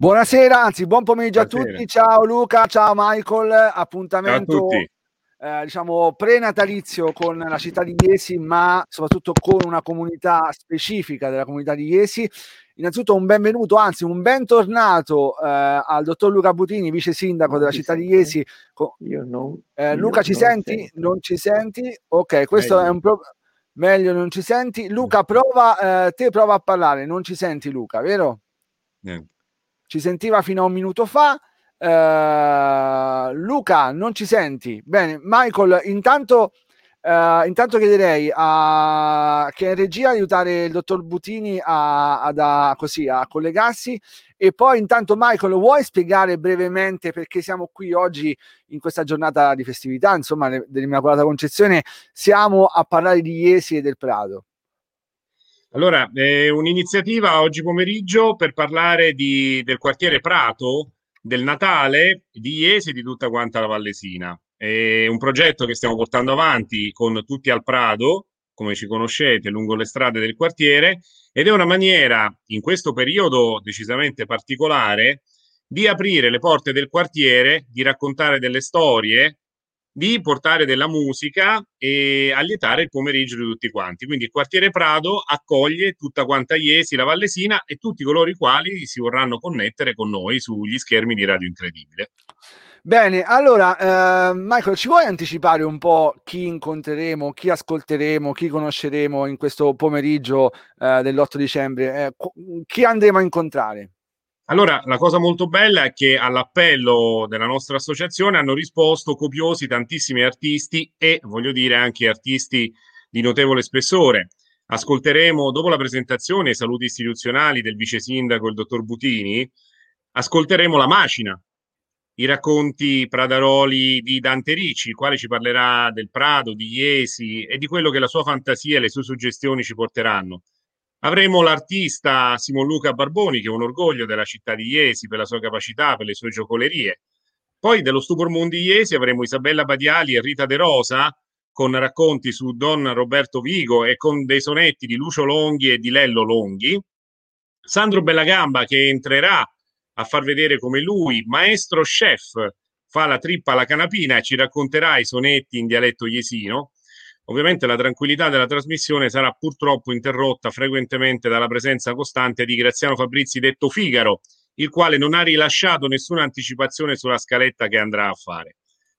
Buonasera, anzi buon pomeriggio Buonasera. a tutti. Ciao Luca, ciao Michael. Appuntamento eh, diciamo prenatalizio con la città di Iesi, ma soprattutto con una comunità specifica della comunità di Iesi. Innanzitutto un benvenuto, anzi un bentornato eh, al dottor Luca Butini, vice sindaco della città di Iesi. Io non, eh, Luca, ci senti? Sento. Non ci senti? Ok, questo Meglio. è un problema. Meglio non ci senti. Luca, prova, eh, te prova a parlare, non ci senti Luca, vero? Niente ci sentiva fino a un minuto fa. Uh, Luca, non ci senti? Bene, Michael, intanto, uh, intanto chiederei a, che in regia aiutare il dottor Butini a, a, a, così, a collegarsi e poi intanto Michael vuoi spiegare brevemente perché siamo qui oggi in questa giornata di festività, insomma, dell'Immacolata Concezione, siamo a parlare di Iesi e del Prato. Allora, è un'iniziativa oggi pomeriggio per parlare di, del quartiere Prato, del Natale, di Iesi e di tutta quanta la Vallesina. È un progetto che stiamo portando avanti con tutti al Prato, come ci conoscete, lungo le strade del quartiere, ed è una maniera, in questo periodo decisamente particolare, di aprire le porte del quartiere, di raccontare delle storie di portare della musica e allietare il pomeriggio di tutti quanti. Quindi il quartiere Prado accoglie tutta quanta Iesi, la Vallesina e tutti coloro i quali si vorranno connettere con noi sugli schermi di Radio Incredibile. Bene, allora eh, Michael, ci vuoi anticipare un po' chi incontreremo, chi ascolteremo, chi conosceremo in questo pomeriggio eh, dell'8 dicembre? Eh, chi andremo a incontrare? Allora, la cosa molto bella è che all'appello della nostra associazione hanno risposto copiosi tantissimi artisti e, voglio dire, anche artisti di notevole spessore. Ascolteremo, dopo la presentazione, i saluti istituzionali del vice sindaco, il dottor Butini, ascolteremo La Macina, i racconti pradaroli di Dante Ricci, il quale ci parlerà del Prado, di Iesi e di quello che la sua fantasia e le sue suggestioni ci porteranno. Avremo l'artista Simon Luca Barboni, che è un orgoglio della città di Iesi per la sua capacità, per le sue giocolerie. Poi dello Stupor Mondi Iesi avremo Isabella Badiali e Rita De Rosa con racconti su Don Roberto Vigo e con dei sonetti di Lucio Longhi e di Lello Longhi. Sandro Bellagamba che entrerà a far vedere come lui, maestro chef, fa la trippa alla canapina e ci racconterà i sonetti in dialetto iesino. Ovviamente la tranquillità della trasmissione sarà purtroppo interrotta frequentemente dalla presenza costante di Graziano Fabrizi detto Figaro, il quale non ha rilasciato nessuna anticipazione sulla scaletta che andrà a fare.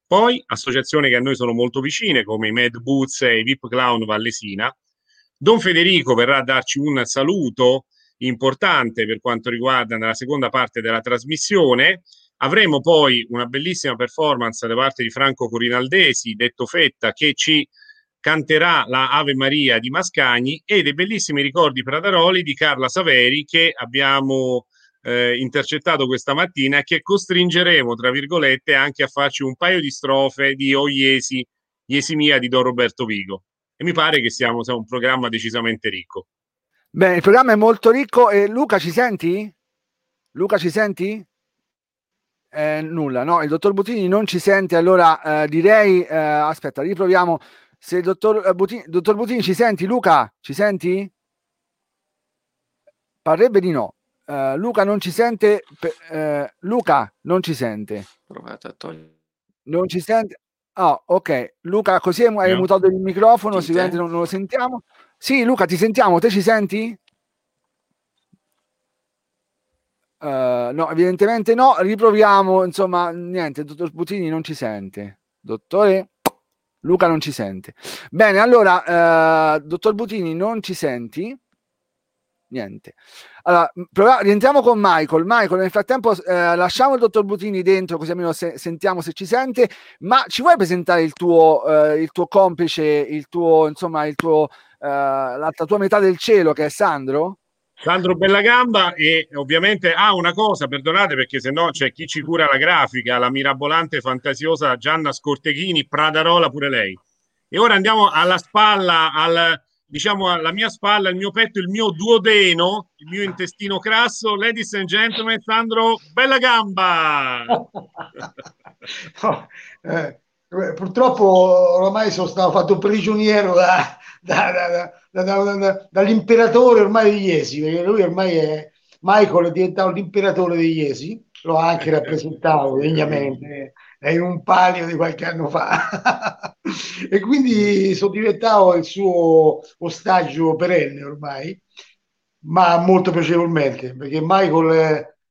Poi associazioni che a noi sono molto vicine come i Mad Boots e i VIP Clown Vallesina. Don Federico verrà a darci un saluto importante per quanto riguarda nella seconda parte della trasmissione. Avremo poi una bellissima performance da parte di Franco Corinaldesi, detto Fetta, che ci canterà la Ave Maria di Mascagni e dei bellissimi ricordi pradaroli di Carla Saveri che abbiamo eh, intercettato questa mattina che costringeremo, tra virgolette, anche a farci un paio di strofe di O Iesi, Iesi mia di Don Roberto Vigo. E mi pare che siamo, siamo un programma decisamente ricco. Bene, il programma è molto ricco e Luca ci senti? Luca ci senti? Eh, nulla, no, il dottor Butini non ci sente, allora eh, direi, eh, aspetta, riproviamo se il dottor eh, Butini, dottor Butini ci senti, Luca? Ci senti? Parrebbe di no. Uh, Luca non ci sente. Uh, Luca non ci sente. Provate a togliere. Non ci sente. Oh, ok. Luca, così hai no. mutato il microfono, Chi sicuramente non, non, lo sentiamo. Sì, Luca, ti sentiamo. Te ci senti? Uh, no, evidentemente no. Riproviamo. Insomma, niente, il dottor Butini non ci sente. Dottore? Luca non ci sente. Bene, allora, eh, dottor Butini, non ci senti? Niente. Allora, proviamo, rientriamo con Michael. Michael, nel frattempo eh, lasciamo il dottor Butini dentro così almeno se, sentiamo se ci sente, ma ci vuoi presentare il tuo, eh, il tuo complice, il tuo, insomma, il tuo, eh, la, la tua metà del cielo che è Sandro? Sandro Bellagamba e ovviamente ah una cosa, perdonate perché se no c'è chi ci cura la grafica, la mirabolante fantasiosa Gianna Scorteghini, Pradarola pure lei. E ora andiamo alla spalla, al, diciamo alla mia spalla, il mio petto, il mio duodeno, il mio intestino crasso, ladies and gentlemen, Sandro Bellagamba. no, eh, purtroppo ormai sono stato fatto prigioniero da, da, da, da, dall'imperatore ormai di Iesi, perché lui ormai è, Michael è diventato l'imperatore degli Esi, l'ho anche rappresentato degnamente in un palio di qualche anno fa. E quindi sono diventato il suo ostaggio perenne ormai, ma molto piacevolmente perché Michael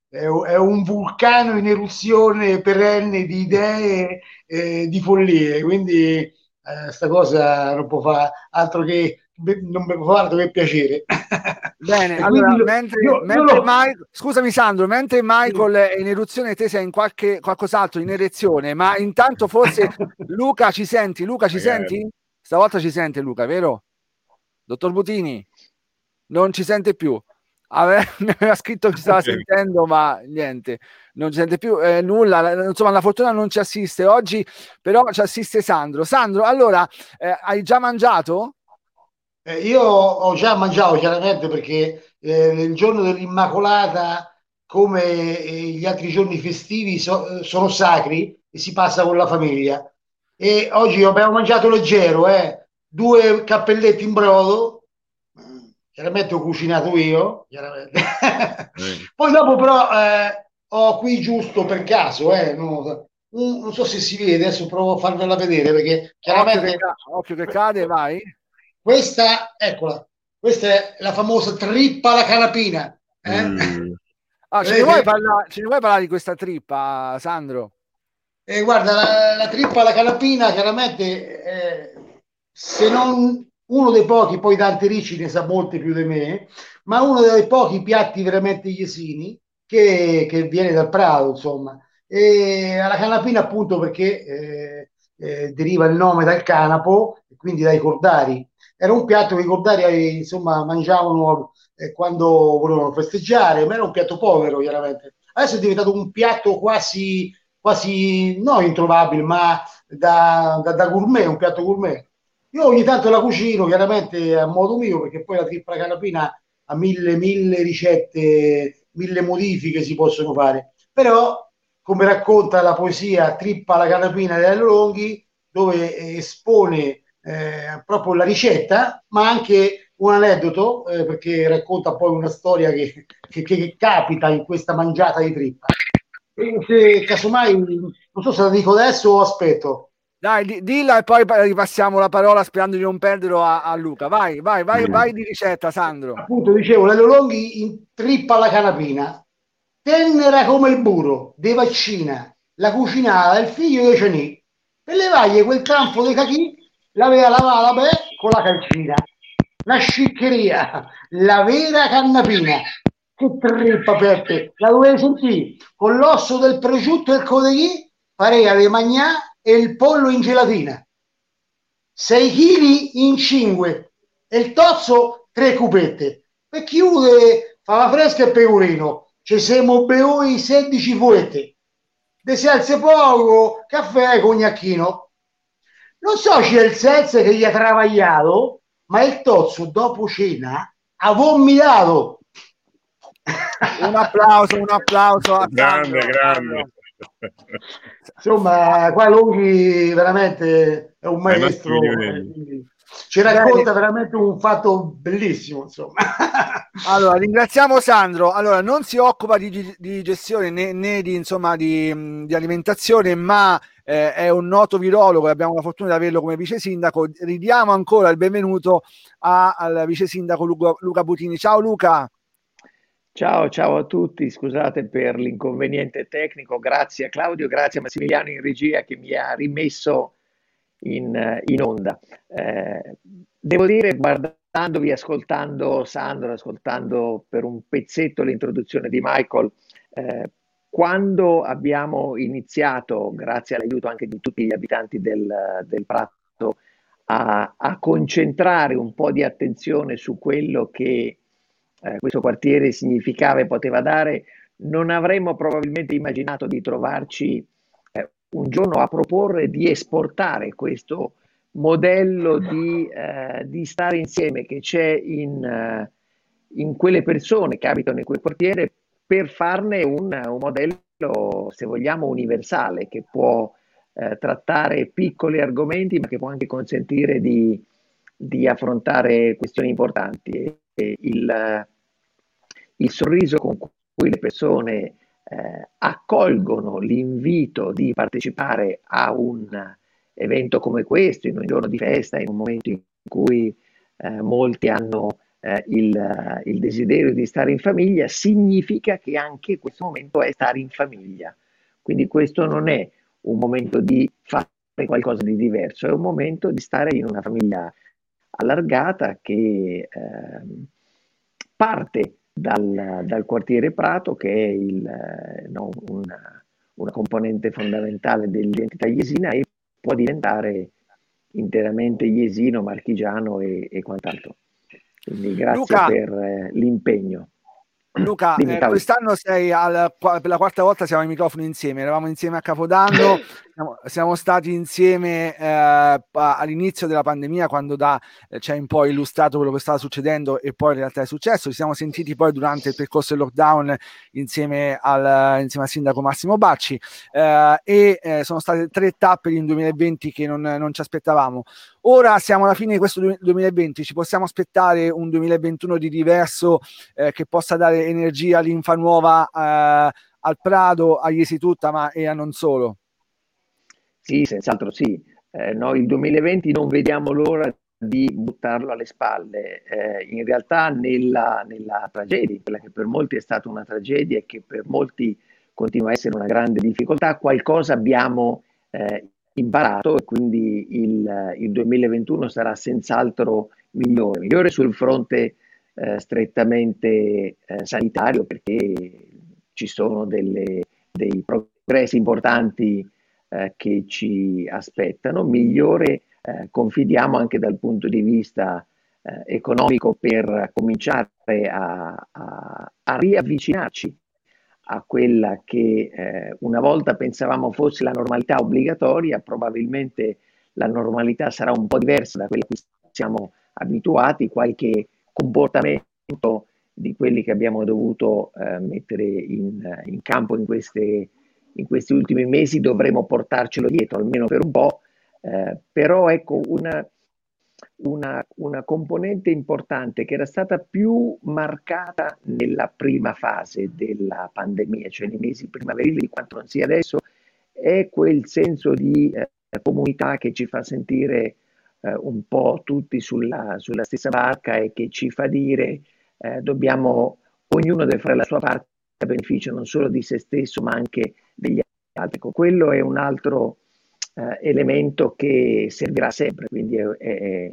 è, è un vulcano in eruzione perenne di idee e di follie, quindi eh, sta cosa non può fare altro che non mi può fare altro che piacere. Bene, allora, lo, mentre, io, mentre io Michael, scusami Sandro, mentre Michael è in eruzione, te sei in qualche, qualcos'altro, in erezione, ma intanto forse Luca ci senti? Luca ci Magari. senti? Stavolta ci sente Luca, vero? Dottor Butini? Non ci sente più. Ave, mi aveva scritto che ci stava sentendo, ma niente, non ci sente più eh, nulla. Insomma, la fortuna non ci assiste oggi, però ci assiste Sandro. Sandro, allora, eh, hai già mangiato? Eh, io ho già mangiato chiaramente perché eh, il giorno dell'Immacolata, come eh, gli altri giorni festivi, so, eh, sono sacri e si passa con la famiglia. E oggi abbiamo mangiato leggero, eh, due cappelletti in brodo, chiaramente ho cucinato io, poi dopo però eh, ho qui giusto per caso, non, non, so se si vede, adesso provo a farvela vedere perché chiaramente... Occhio che, occhio che cade, vai questa, eccola, questa è la famosa trippa alla canapina. Eh? Mm. Ah, ce, ne vuoi parlare, ce ne vuoi parlare di questa trippa, Sandro? Eh, guarda, la, la, trippa alla canapina, chiaramente, eh, se non uno dei pochi, poi Dante Ricci ne sa molti più di me, ma uno dei pochi piatti veramente iesini che, che viene dal Prato, insomma. E alla canapina, appunto, perché eh, eh, deriva il nome dal canapo, quindi dai cordari era un piatto che i cordari insomma mangiavano eh, quando volevano festeggiare, ma era un piatto povero chiaramente. Adesso è diventato un piatto quasi, quasi non introvabile, ma da, da, da gourmet, un piatto gourmet. Io ogni tanto la cucino chiaramente a modo mio, perché poi la tripla canapina ha mille, mille ricette, mille modifiche si possono fare. Però, come racconta la poesia Trippa la canapina di Elio Longhi, dove espone eh, proprio la ricetta, ma anche un aneddoto, eh, perché racconta poi una storia che, che, che, capita in questa mangiata di trippa. Se casomai, non so se la dico adesso o aspetto. Dai, dilla e poi ripassiamo la parola sperando di non perderlo a, a Luca. Vai, vai, vai, mm. vai di ricetta, Sandro. Appunto, dicevo, Lello Longhi in trippa alla canapina, tenera come il burro, de vaccina, la cucinata, il figlio di Cenì, e le vaglie quel campo dei cachì l'aveva lavata beh, con la calcina. La sciccheria, la vera cannapina. Che trippa Peppe, la dovevi sentire con l'osso del prosciutto e il codeghi, parea di magnà e il pollo in gelatina. 6 kg in 5 e il tozzo 3 cupette. E chiude, fa la fresca e pecorino. Ci siamo beoi 16 fuette. De salse poco, caffè e cognacchino non so se è il Selz che gli ha travagliato, ma il Tozzo dopo cena ha vomitato. un applauso, un applauso. A grande, grande. Insomma, qua Longhi veramente è un maestro. Ci racconta veramente un fatto bellissimo. Insomma. Allora, ringraziamo Sandro. Allora, non si occupa di, di gestione né, né di, insomma, di, di alimentazione, ma eh, è un noto virologo e abbiamo la fortuna di averlo come vice sindaco. Ridiamo ancora il benvenuto a, al vice sindaco Luca, Luca Butini. Ciao Luca. Ciao, ciao a tutti, scusate per l'inconveniente tecnico, grazie a Claudio, grazie a Massimiliano in regia che mi ha rimesso in, in onda. Eh, devo dire, guardandovi, ascoltando Sandro, ascoltando per un pezzetto l'introduzione di Michael, eh, quando abbiamo iniziato, grazie all'aiuto anche di tutti gli abitanti del, del Prato, a, a, concentrare un po' di attenzione su quello che eh, questo quartiere significava e poteva dare, non avremmo probabilmente immaginato di trovarci eh, un giorno a proporre di esportare questo modello di, eh, di stare insieme che c'è in, eh, in quelle persone che abitano in quel quartiere per farne un, un modello, se vogliamo, universale che può eh, trattare piccoli argomenti, ma che può anche consentire di, di affrontare questioni importanti. E, il, il sorriso con cui le persone eh, accolgono l'invito di partecipare a un evento come questo, in un giorno di festa, in un momento in cui eh, molti hanno eh, il, il, desiderio di stare in famiglia, significa che anche questo momento è stare in famiglia. Quindi questo non è un momento di fare qualcosa di diverso, è un momento di stare in una famiglia allargata che eh, parte dal, dal, quartiere Prato, che è il, no, una, una, componente fondamentale dell'identità iesina e può diventare interamente iesino, marchigiano e, e quant'altro. Quindi grazie Luca, per eh, l'impegno. Luca, eh, quest'anno sei al, per la quarta volta siamo ai microfoni insieme, eravamo insieme a Capodanno, siamo, siamo, stati insieme eh, all'inizio della pandemia quando da eh, ci hai un po' illustrato quello che stava succedendo e poi in realtà è successo, ci siamo sentiti poi durante il percorso del lockdown insieme al, insieme al sindaco Massimo Bacci eh, e eh, sono state tre tappe in 2020 che non, non ci aspettavamo. Ora siamo alla fine di questo 2020, ci possiamo aspettare un 2021 di diverso eh, che possa dare energia, linfa nuova eh, al Prado, agli Iesi ma e a non solo? Sì, senz'altro sì. Eh, noi il 2020 non vediamo l'ora di buttarlo alle spalle. Eh, in realtà nella, nella, tragedia, quella che per molti è stata una tragedia e che per molti continua a essere una grande difficoltà, qualcosa abbiamo eh, imparato e quindi il, il 2021 sarà senz'altro migliore, migliore sul fronte eh, strettamente eh, sanitario perché ci sono delle, dei progressi importanti eh, che ci aspettano, migliore eh, confidiamo anche dal punto di vista eh, economico per cominciare a, a, a riavvicinarci a quella che eh, una volta pensavamo fosse la normalità obbligatoria, probabilmente la normalità sarà un po' diversa da quella a cui siamo abituati, qualche comportamento di quelli che abbiamo dovuto eh, mettere in, in campo in, queste, in, questi ultimi mesi dovremo portarcelo dietro, almeno per un po', eh, però ecco una, una, una, componente importante che era stata più marcata nella prima fase della pandemia, cioè nei mesi primaverili, di quanto non sia adesso, è quel senso di eh, comunità che ci fa sentire eh, un po' tutti sulla, sulla, stessa barca e che ci fa dire eh, dobbiamo, ognuno deve fare la sua parte a beneficio non solo di se stesso ma anche degli altri. Ecco, quello è un altro eh, elemento che servirà sempre, quindi è, è,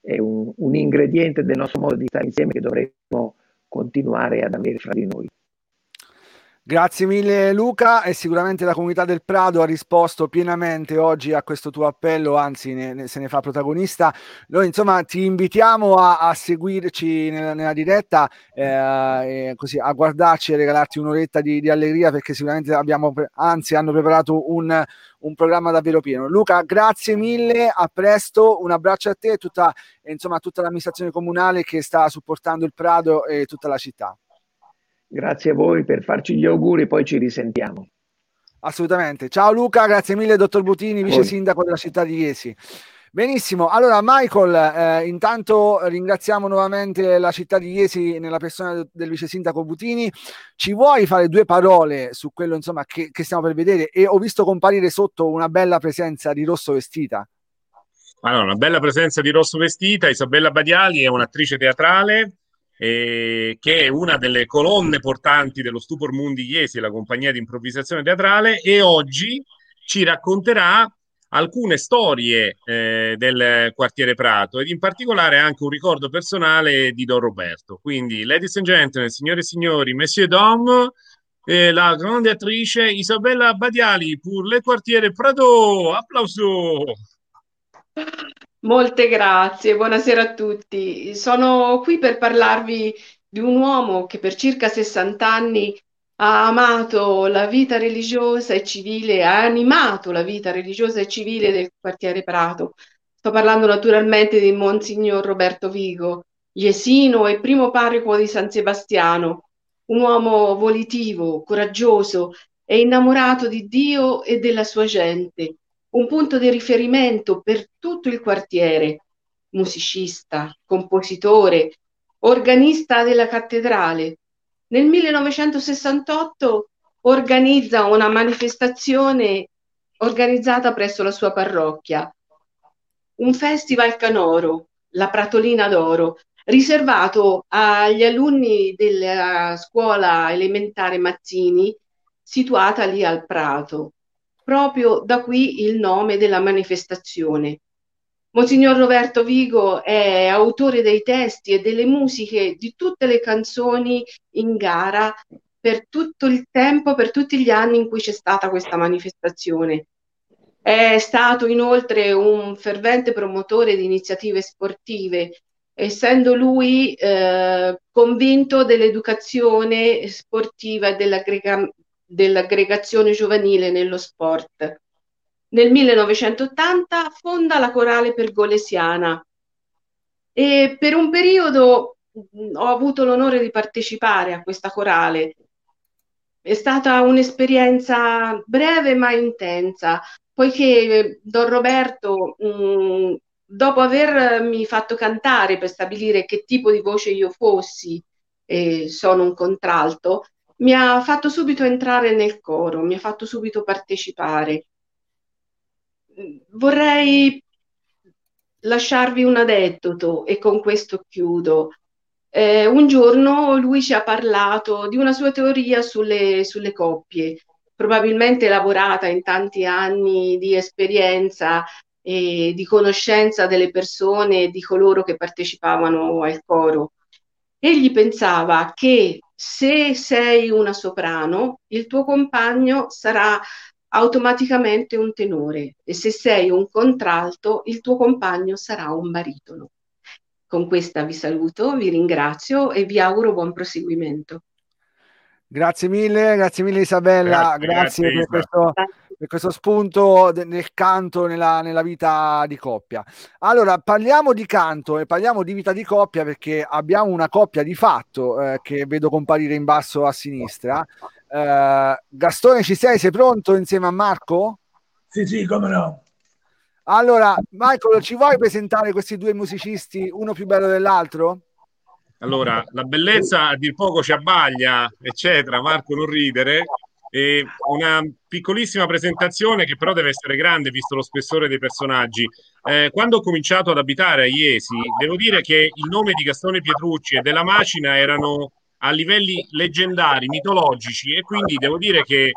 è un, un, ingrediente del nostro modo di stare insieme che dovremmo continuare ad avere fra di noi. Grazie mille Luca e sicuramente la comunità del Prado ha risposto pienamente oggi a questo tuo appello, anzi ne, ne, se ne fa protagonista. Noi insomma ti invitiamo a, a seguirci nella, nella diretta, eh, così, a guardarci e regalarti un'oretta di, di, allegria perché sicuramente abbiamo, anzi hanno preparato un, un, programma davvero pieno. Luca, grazie mille, a presto, un abbraccio a te e tutta, insomma, tutta l'amministrazione comunale che sta supportando il Prado e tutta la città. Grazie a voi per farci gli auguri, poi ci risentiamo. Assolutamente. Ciao Luca, grazie mille, dottor Butini, vice sindaco della città di Iesi. Benissimo, allora Michael, eh, intanto ringraziamo nuovamente la città di Iesi nella persona del vice sindaco Butini. Ci vuoi fare due parole su quello insomma, che, che stiamo per vedere? E ho visto comparire sotto una bella presenza di rosso vestita. Allora, una bella presenza di rosso vestita. Isabella Badiali è un'attrice teatrale eh, che è una delle colonne portanti dello Stupor Mundi Iesi, la compagnia di improvvisazione teatrale, e oggi ci racconterà alcune storie eh, del quartiere Prato ed in particolare anche un ricordo personale di Don Roberto. Quindi, ladies and gentlemen, signore e signori, monsieur Dom, eh, la grande attrice Isabella Badiali per le quartiere Prato. Applauso! Molte grazie, buonasera a tutti. Sono qui per parlarvi di un uomo che per circa 60 anni ha amato la vita religiosa e civile, ha animato la vita religiosa e civile del quartiere Prato. Sto parlando naturalmente di Monsignor Roberto Vigo, Jesino e primo parroco di San Sebastiano, un uomo volitivo, coraggioso e innamorato di Dio e della sua gente un punto di riferimento per tutto il quartiere, musicista, compositore, organista della cattedrale, Nel 1968 organizza una manifestazione organizzata presso la sua parrocchia, un festival canoro, la Pratolina d'Oro, riservato agli alunni della scuola elementare Mazzini, situata lì al Prato. Proprio da qui il nome della manifestazione. Monsignor Roberto Vigo è autore dei testi e delle musiche di tutte le canzoni in gara per tutto il tempo, per tutti gli anni in cui c'è stata questa manifestazione. È stato inoltre un fervente promotore di iniziative sportive, essendo lui eh, convinto dell'educazione sportiva e dell'aggrega- dell'aggregazione giovanile nello sport. Nel 1980 fonda la Corale Pergolesiana e per un periodo ho avuto l'onore di partecipare a questa corale. È stata un'esperienza breve ma intensa, poiché Don Roberto, mh, dopo avermi fatto cantare per stabilire che tipo di voce io fossi, e sono un contralto, mi ha fatto subito entrare nel coro, mi ha fatto subito partecipare vorrei lasciarvi un aneddoto e con questo chiudo. Eh, un giorno lui ci ha parlato di una sua teoria sulle, sulle coppie, probabilmente lavorata in tanti anni di esperienza e di conoscenza delle persone e di coloro che partecipavano al coro. Egli pensava che se sei una soprano, il tuo compagno sarà automaticamente un tenore e se sei un contralto il tuo compagno sarà un baritono. Con questa vi saluto, vi ringrazio e vi auguro buon proseguimento. Grazie mille, grazie mille Isabella, grazie, grazie, grazie per, questo, per, questo, spunto nel canto, nella, nella, vita di coppia. Allora, parliamo di canto e parliamo di vita di coppia perché abbiamo una coppia di fatto eh, che vedo comparire in basso a sinistra. Uh, Gastone, ci sei? Sei pronto insieme a Marco? Sì, sì, come no. Allora, Michael, ci vuoi presentare questi due musicisti, uno più bello dell'altro? Allora, la bellezza a dir poco ci abbaglia, eccetera, Marco non ridere. E una piccolissima presentazione che però deve essere grande visto lo spessore dei personaggi. Eh, quando ho cominciato ad abitare a Iesi, devo dire che il nome di Gastone Pietrucci e della Macina erano a livelli leggendari, mitologici e quindi devo dire che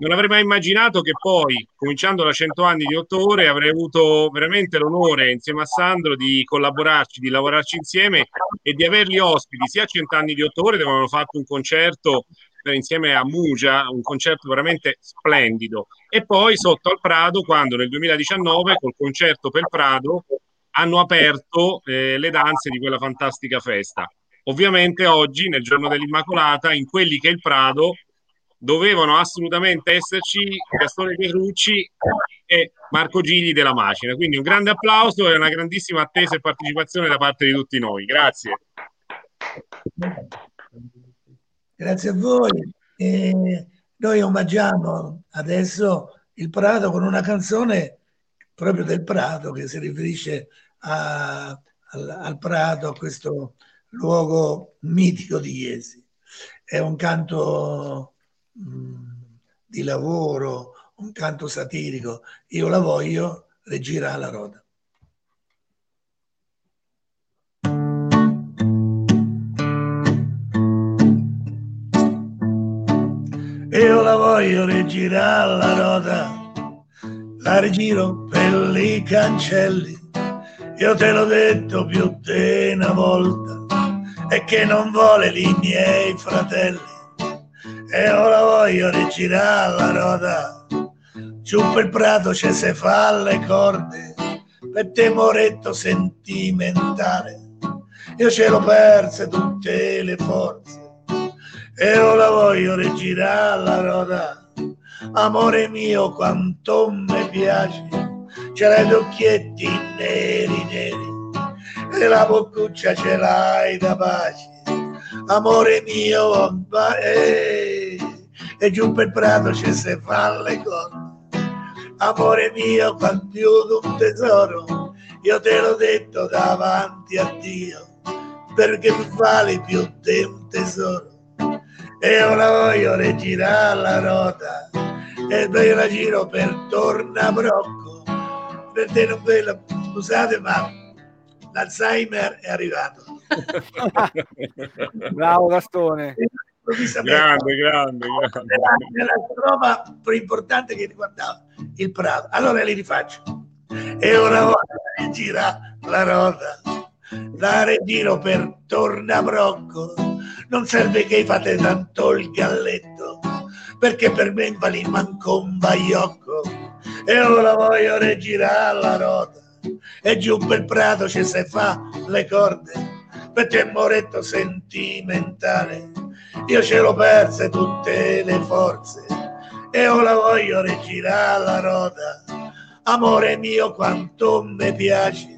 non avrei mai immaginato che poi, cominciando da 100 anni di 8 ore, avrei avuto veramente l'onore insieme a Sandro di collaborarci, di lavorarci insieme e di averli ospiti sia a 100 anni di 8 ore dove avevano fatto un concerto insieme a Mugia, un concerto veramente splendido. E poi sotto al Prado, quando nel 2019 col concerto per Prado hanno aperto eh, le danze di quella fantastica festa. Ovviamente oggi, nel giorno dell'Immacolata, in quelli che è il Prado, dovevano assolutamente esserci Gastone Pierucci e Marco Gigli della Macina. Quindi un grande applauso e una grandissima attesa e partecipazione da parte di tutti noi. Grazie. Grazie a voi. E noi omaggiamo adesso il Prato con una canzone proprio del Prato che si riferisce a, al, al Prato, a questo luogo mitico di Iesi. È un canto mh, di lavoro, un canto satirico. Io la voglio, regira la roda. Io la voglio rigirare la roda, la rigiro per i cancelli. Io te l'ho detto più di una volta e che non vuole i miei fratelli. E ora voglio rigirare la roda, giù per prato ci se fa le corde, per temoretto sentimentale. Io ce l'ho perse tutte le forze, e ora voglio rigirare la roda. Amore mio, quanto mi piace, ce l'hai gli occhietti neri neri e la boccuccia ce l'hai da pace. Amore mio, eh, e giù per prato ci si fa le cose. Amore mio, quanto un tesoro, io te l'ho detto davanti a Dio, perché mi vale più di un tesoro. E io la voglio rigirare la rota e poi la giro per torna brocco per te non quella scusate ma l'Alzheimer è arrivato bravo Gastone grande, grande, grande. Nella roba più importante che riguardava il Prato. Allora li rifaccio. E una volta gira la rota, la regiro per Tornabrocco. Non serve che fate tanto il galletto, perché per me in manco un baiocco. E ora voglio regirare la rota, e giù per Prato ci si fa le corde, perché è moretto sentimentale io ce l'ho perse tutte le forze e ora voglio rigirare la rota. Amore mio, quanto mi piace,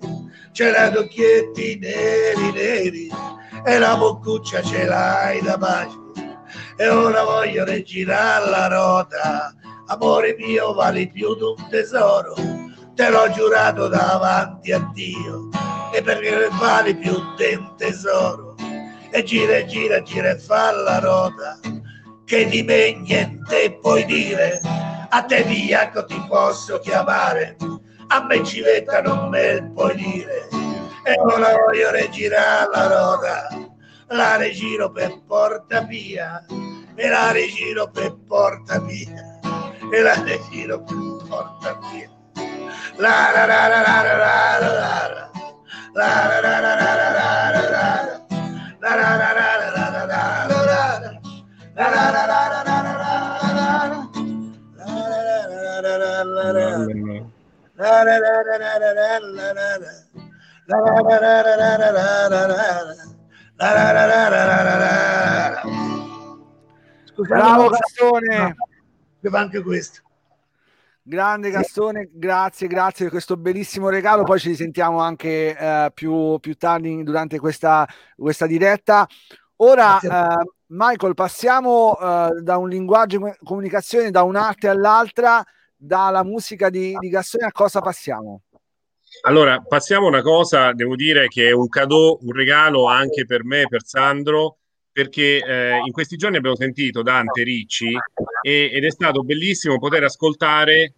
c'era gli occhietti neri neri e la boccuccia ce l'hai da pace. E ora voglio rigirare la rota. Amore mio, vali più di un tesoro, te l'ho giurato davanti a Dio, e perché vali più di un tesoro e gira e gira, gira e fa la rota, che di me niente puoi dire, a te Vigliacco ti posso chiamare, a me Civetta non me puoi dire, e ora voglio regirare la rota, la regiro per porta via, e la regiro per porta via, e la regiro per porta via. La la la la la la la la la la la la la la la la Bravo Gastone! Anche questo. Grande Gastone, grazie, grazie per questo bellissimo regalo. Poi ci risentiamo anche eh, più, più, tardi durante questa, questa diretta. Ora, eh, Michael, passiamo eh, da un linguaggio di comunicazione, da un'arte all'altra, dalla musica di, di Gastone a cosa passiamo? Allora, passiamo a una cosa, devo dire che è un cadeau, un regalo anche per me, per Sandro, perché eh, in questi giorni abbiamo sentito Dante Ricci e, ed è stato bellissimo poter ascoltare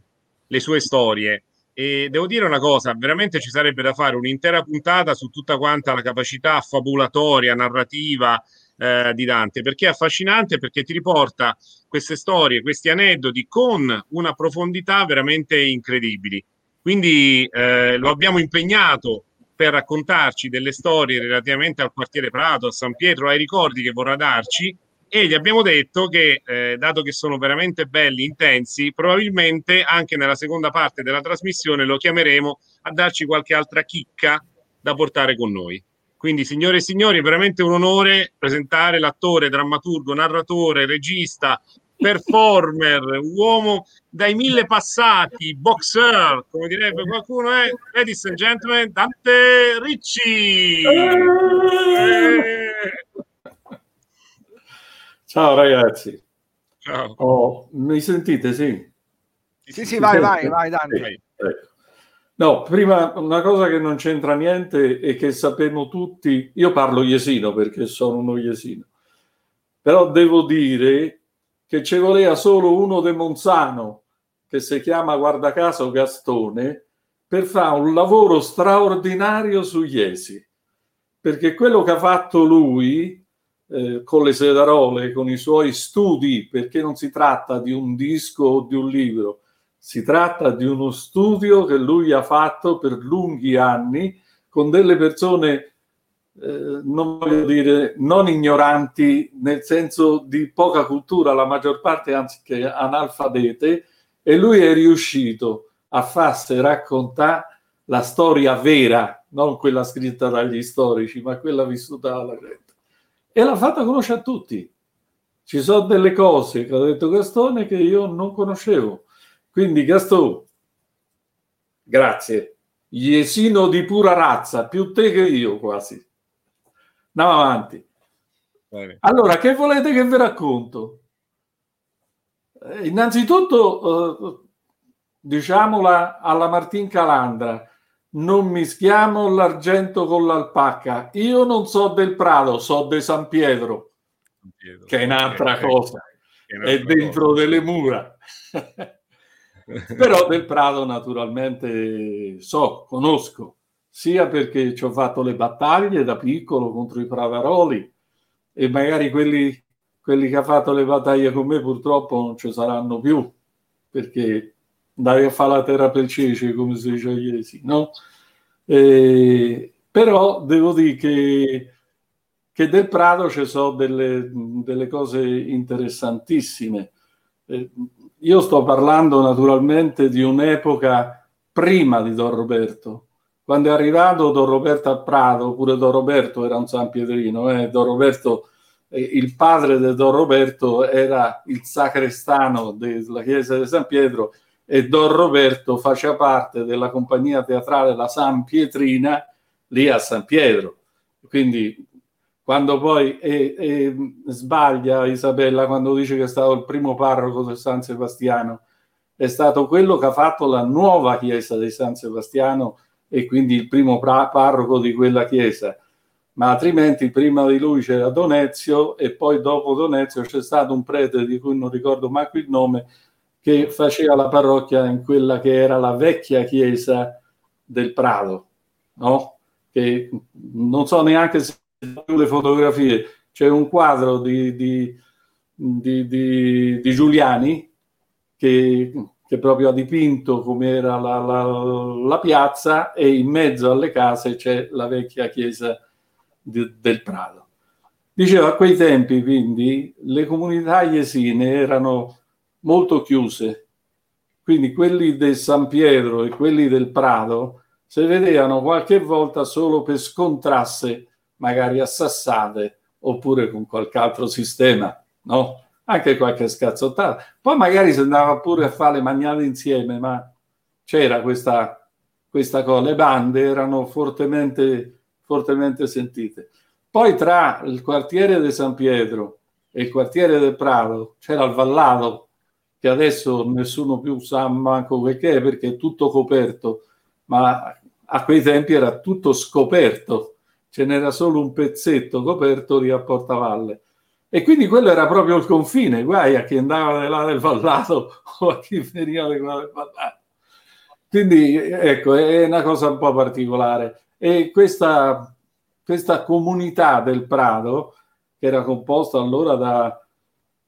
le sue storie. E devo dire una cosa, veramente ci sarebbe da fare un'intera puntata su tutta quanta la capacità fabulatoria, narrativa eh, di Dante, perché è affascinante, perché ti riporta queste storie, questi aneddoti con una profondità veramente incredibili. Quindi eh, lo abbiamo impegnato per raccontarci delle storie relativamente al quartiere Prato, a San Pietro, ai ricordi che vorrà darci e gli abbiamo detto che, eh, dato che sono veramente belli, intensi, probabilmente anche nella seconda parte della trasmissione lo chiameremo a darci qualche altra chicca da portare con noi. Quindi, signore e signori, è veramente un onore presentare l'attore, drammaturgo, narratore, regista, performer, uomo dai mille passati, boxer, come direbbe qualcuno, è eh? ladies and gentlemen, Dante Ricci. Eh. Ciao ragazzi. Ciao. Oh, mi sentite? Sì. Sì, sì, vai, vai, vai, Dante. Sì, ecco. No, prima una cosa che non c'entra niente e che sappiamo tutti, io parlo iesino perché sono uno iesino, però devo dire che ci voleva solo uno de Monzano, che si chiama guarda caso Gastone, per fare un lavoro straordinario su Iesi. Perché quello che ha fatto lui eh, con le sedarole, con i suoi studi, perché non si tratta di un disco o di un libro, si tratta di uno studio che lui ha fatto per lunghi anni con delle persone eh, non voglio dire non ignoranti nel senso di poca cultura, la maggior parte anziché analfabete, e lui è riuscito a farsi raccontare la storia vera, non quella scritta dagli storici, ma quella vissuta dalla gente. E l'ha fatta conoscere a tutti. Ci sono delle cose che ha detto Gastone che io non conoscevo. Quindi Gastone, grazie. Iesino di pura razza, più te che io quasi. Andiamo avanti. Allora, che volete che vi racconto? Eh, innanzitutto, eh, diciamola alla Martin Calandra, non mischiamo l'argento con l'alpacca. Io non so del Prado, so di San Pietro. che è un'altra cosa, è, è dentro cosa. delle mura. Però del Prato naturalmente so, conosco, sia perché ci ho fatto le battaglie da piccolo contro i Pravaroli e magari quelli, quelli che hanno fatto le battaglie con me purtroppo non ci saranno più, perché andare a fare la terra per cece, come si dice ieri, no? E, però devo dire che, che del Prato ci sono delle, delle cose interessantissime. Eh, io sto parlando naturalmente di un'epoca prima di Don Roberto. Quando è arrivato Don Roberto a Prato, pure Don Roberto era un San Pietrino, eh? Don Roberto, eh, il padre di Don Roberto era il sacrestano della chiesa di San Pietro e Don Roberto faceva parte della compagnia teatrale La San Pietrina lì a San Pietro. Quindi quando poi e, e sbaglia Isabella quando dice che è stato il primo parroco di San Sebastiano, è stato quello che ha fatto la nuova chiesa di San Sebastiano e quindi il primo pra- parroco di quella chiesa. Ma altrimenti prima di lui c'era Donezio e poi dopo Donezio c'è stato un prete di cui non ricordo manco il nome che faceva la parrocchia in quella che era la vecchia chiesa del Prato, no? Che non so neanche se le fotografie, c'è un quadro di, di, di, di Giuliani che, che, proprio ha dipinto come era la, la, la, piazza e in mezzo alle case c'è la vecchia chiesa del Prato. Diceva a quei tempi quindi le comunità iesine erano molto chiuse, quindi quelli del San Pietro e quelli del Prato si vedevano qualche volta solo per scontrasse magari a Sassate oppure con qualche altro sistema, no? Anche qualche scazzottata. Poi magari si andava pure a fare le magnate insieme, ma c'era questa, questa cosa, le bande erano fortemente, fortemente sentite. Poi tra il quartiere di San Pietro e il quartiere del Prato c'era il Vallato, che adesso nessuno più sa manco che perché è tutto coperto, ma a quei tempi era tutto scoperto ce n'era solo un pezzetto coperto lì a Portavalle. E quindi quello era proprio il confine, guai a chi andava di là del Vallato o a chi veniva di qua del Vallato. Quindi ecco, è una cosa un po' particolare. E questa, questa comunità del Prato, che era composta allora da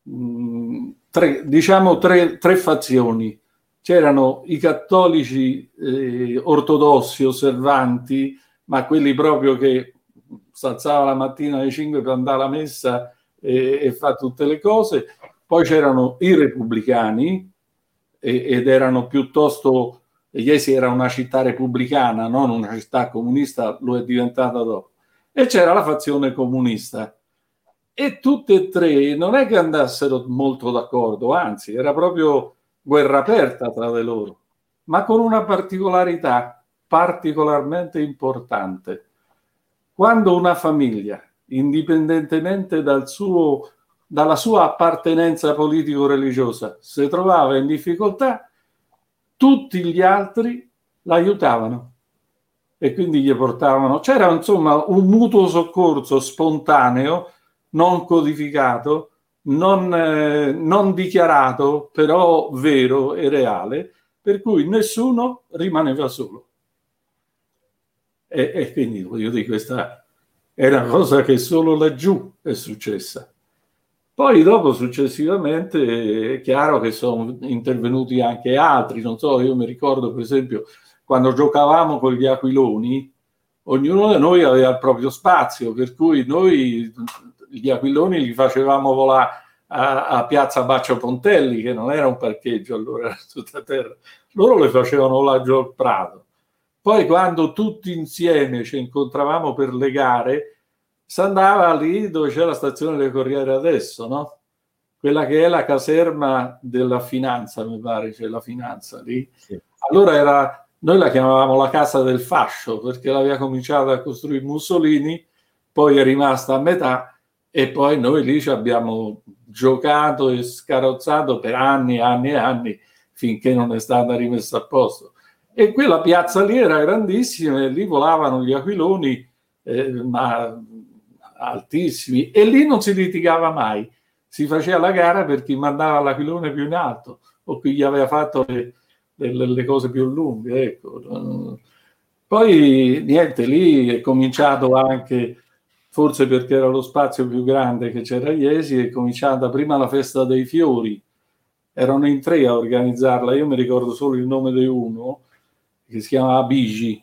mh, mm, tre, diciamo tre, tre fazioni, c'erano i cattolici eh, ortodossi osservanti, ma quelli proprio che si alzava la mattina alle 5 per andare alla messa e, e fa tutte le cose. Poi c'erano i repubblicani e, ed erano piuttosto, Iesi era una città repubblicana, non una città comunista, lo è diventata dopo. E c'era la fazione comunista. E tutte e tre non è che andassero molto d'accordo, anzi, era proprio guerra aperta tra di loro, ma con una particolarità particolarmente importante quando una famiglia, indipendentemente dal suo, dalla sua appartenenza politico-religiosa, si trovava in difficoltà, tutti gli altri l'aiutavano e quindi gli portavano. C'era insomma un mutuo soccorso spontaneo, non codificato, non, eh, non dichiarato, però vero e reale, per cui nessuno rimaneva solo. E, e quindi voglio dire, questa è una cosa che solo laggiù è successa. Poi dopo successivamente è chiaro che sono intervenuti anche altri, non so, io mi ricordo per esempio quando giocavamo con gli aquiloni, ognuno di noi aveva il proprio spazio, per cui noi gli aquiloni li facevamo volare a, a Piazza Baccio Pontelli, che non era un parcheggio allora, era tutta terra, loro le facevano volare giù al Prato. Poi quando tutti insieme ci incontravamo per le gare, si andava lì dove c'è la stazione del Corriere adesso, no? Quella che è la caserma della finanza, mi pare, c'è la finanza lì. Sì. Allora era, noi la chiamavamo la casa del fascio perché l'aveva cominciata a costruire Mussolini, poi è rimasta a metà e poi noi lì ci abbiamo giocato e scarrozzato per anni e anni e anni finché non è stata rimessa a posto. E quella piazza lì era grandissima e lì volavano gli aquiloni, eh, ma altissimi e lì non si litigava mai, si faceva la gara per chi mandava l'aquilone più in alto o chi gli aveva fatto le, le, le cose più lunghe. Ecco. Poi niente, lì è cominciato anche, forse perché era lo spazio più grande che c'era a Iesi, è cominciata prima la festa dei fiori, erano in tre a organizzarla, io mi ricordo solo il nome di uno, che si chiamava Bigi,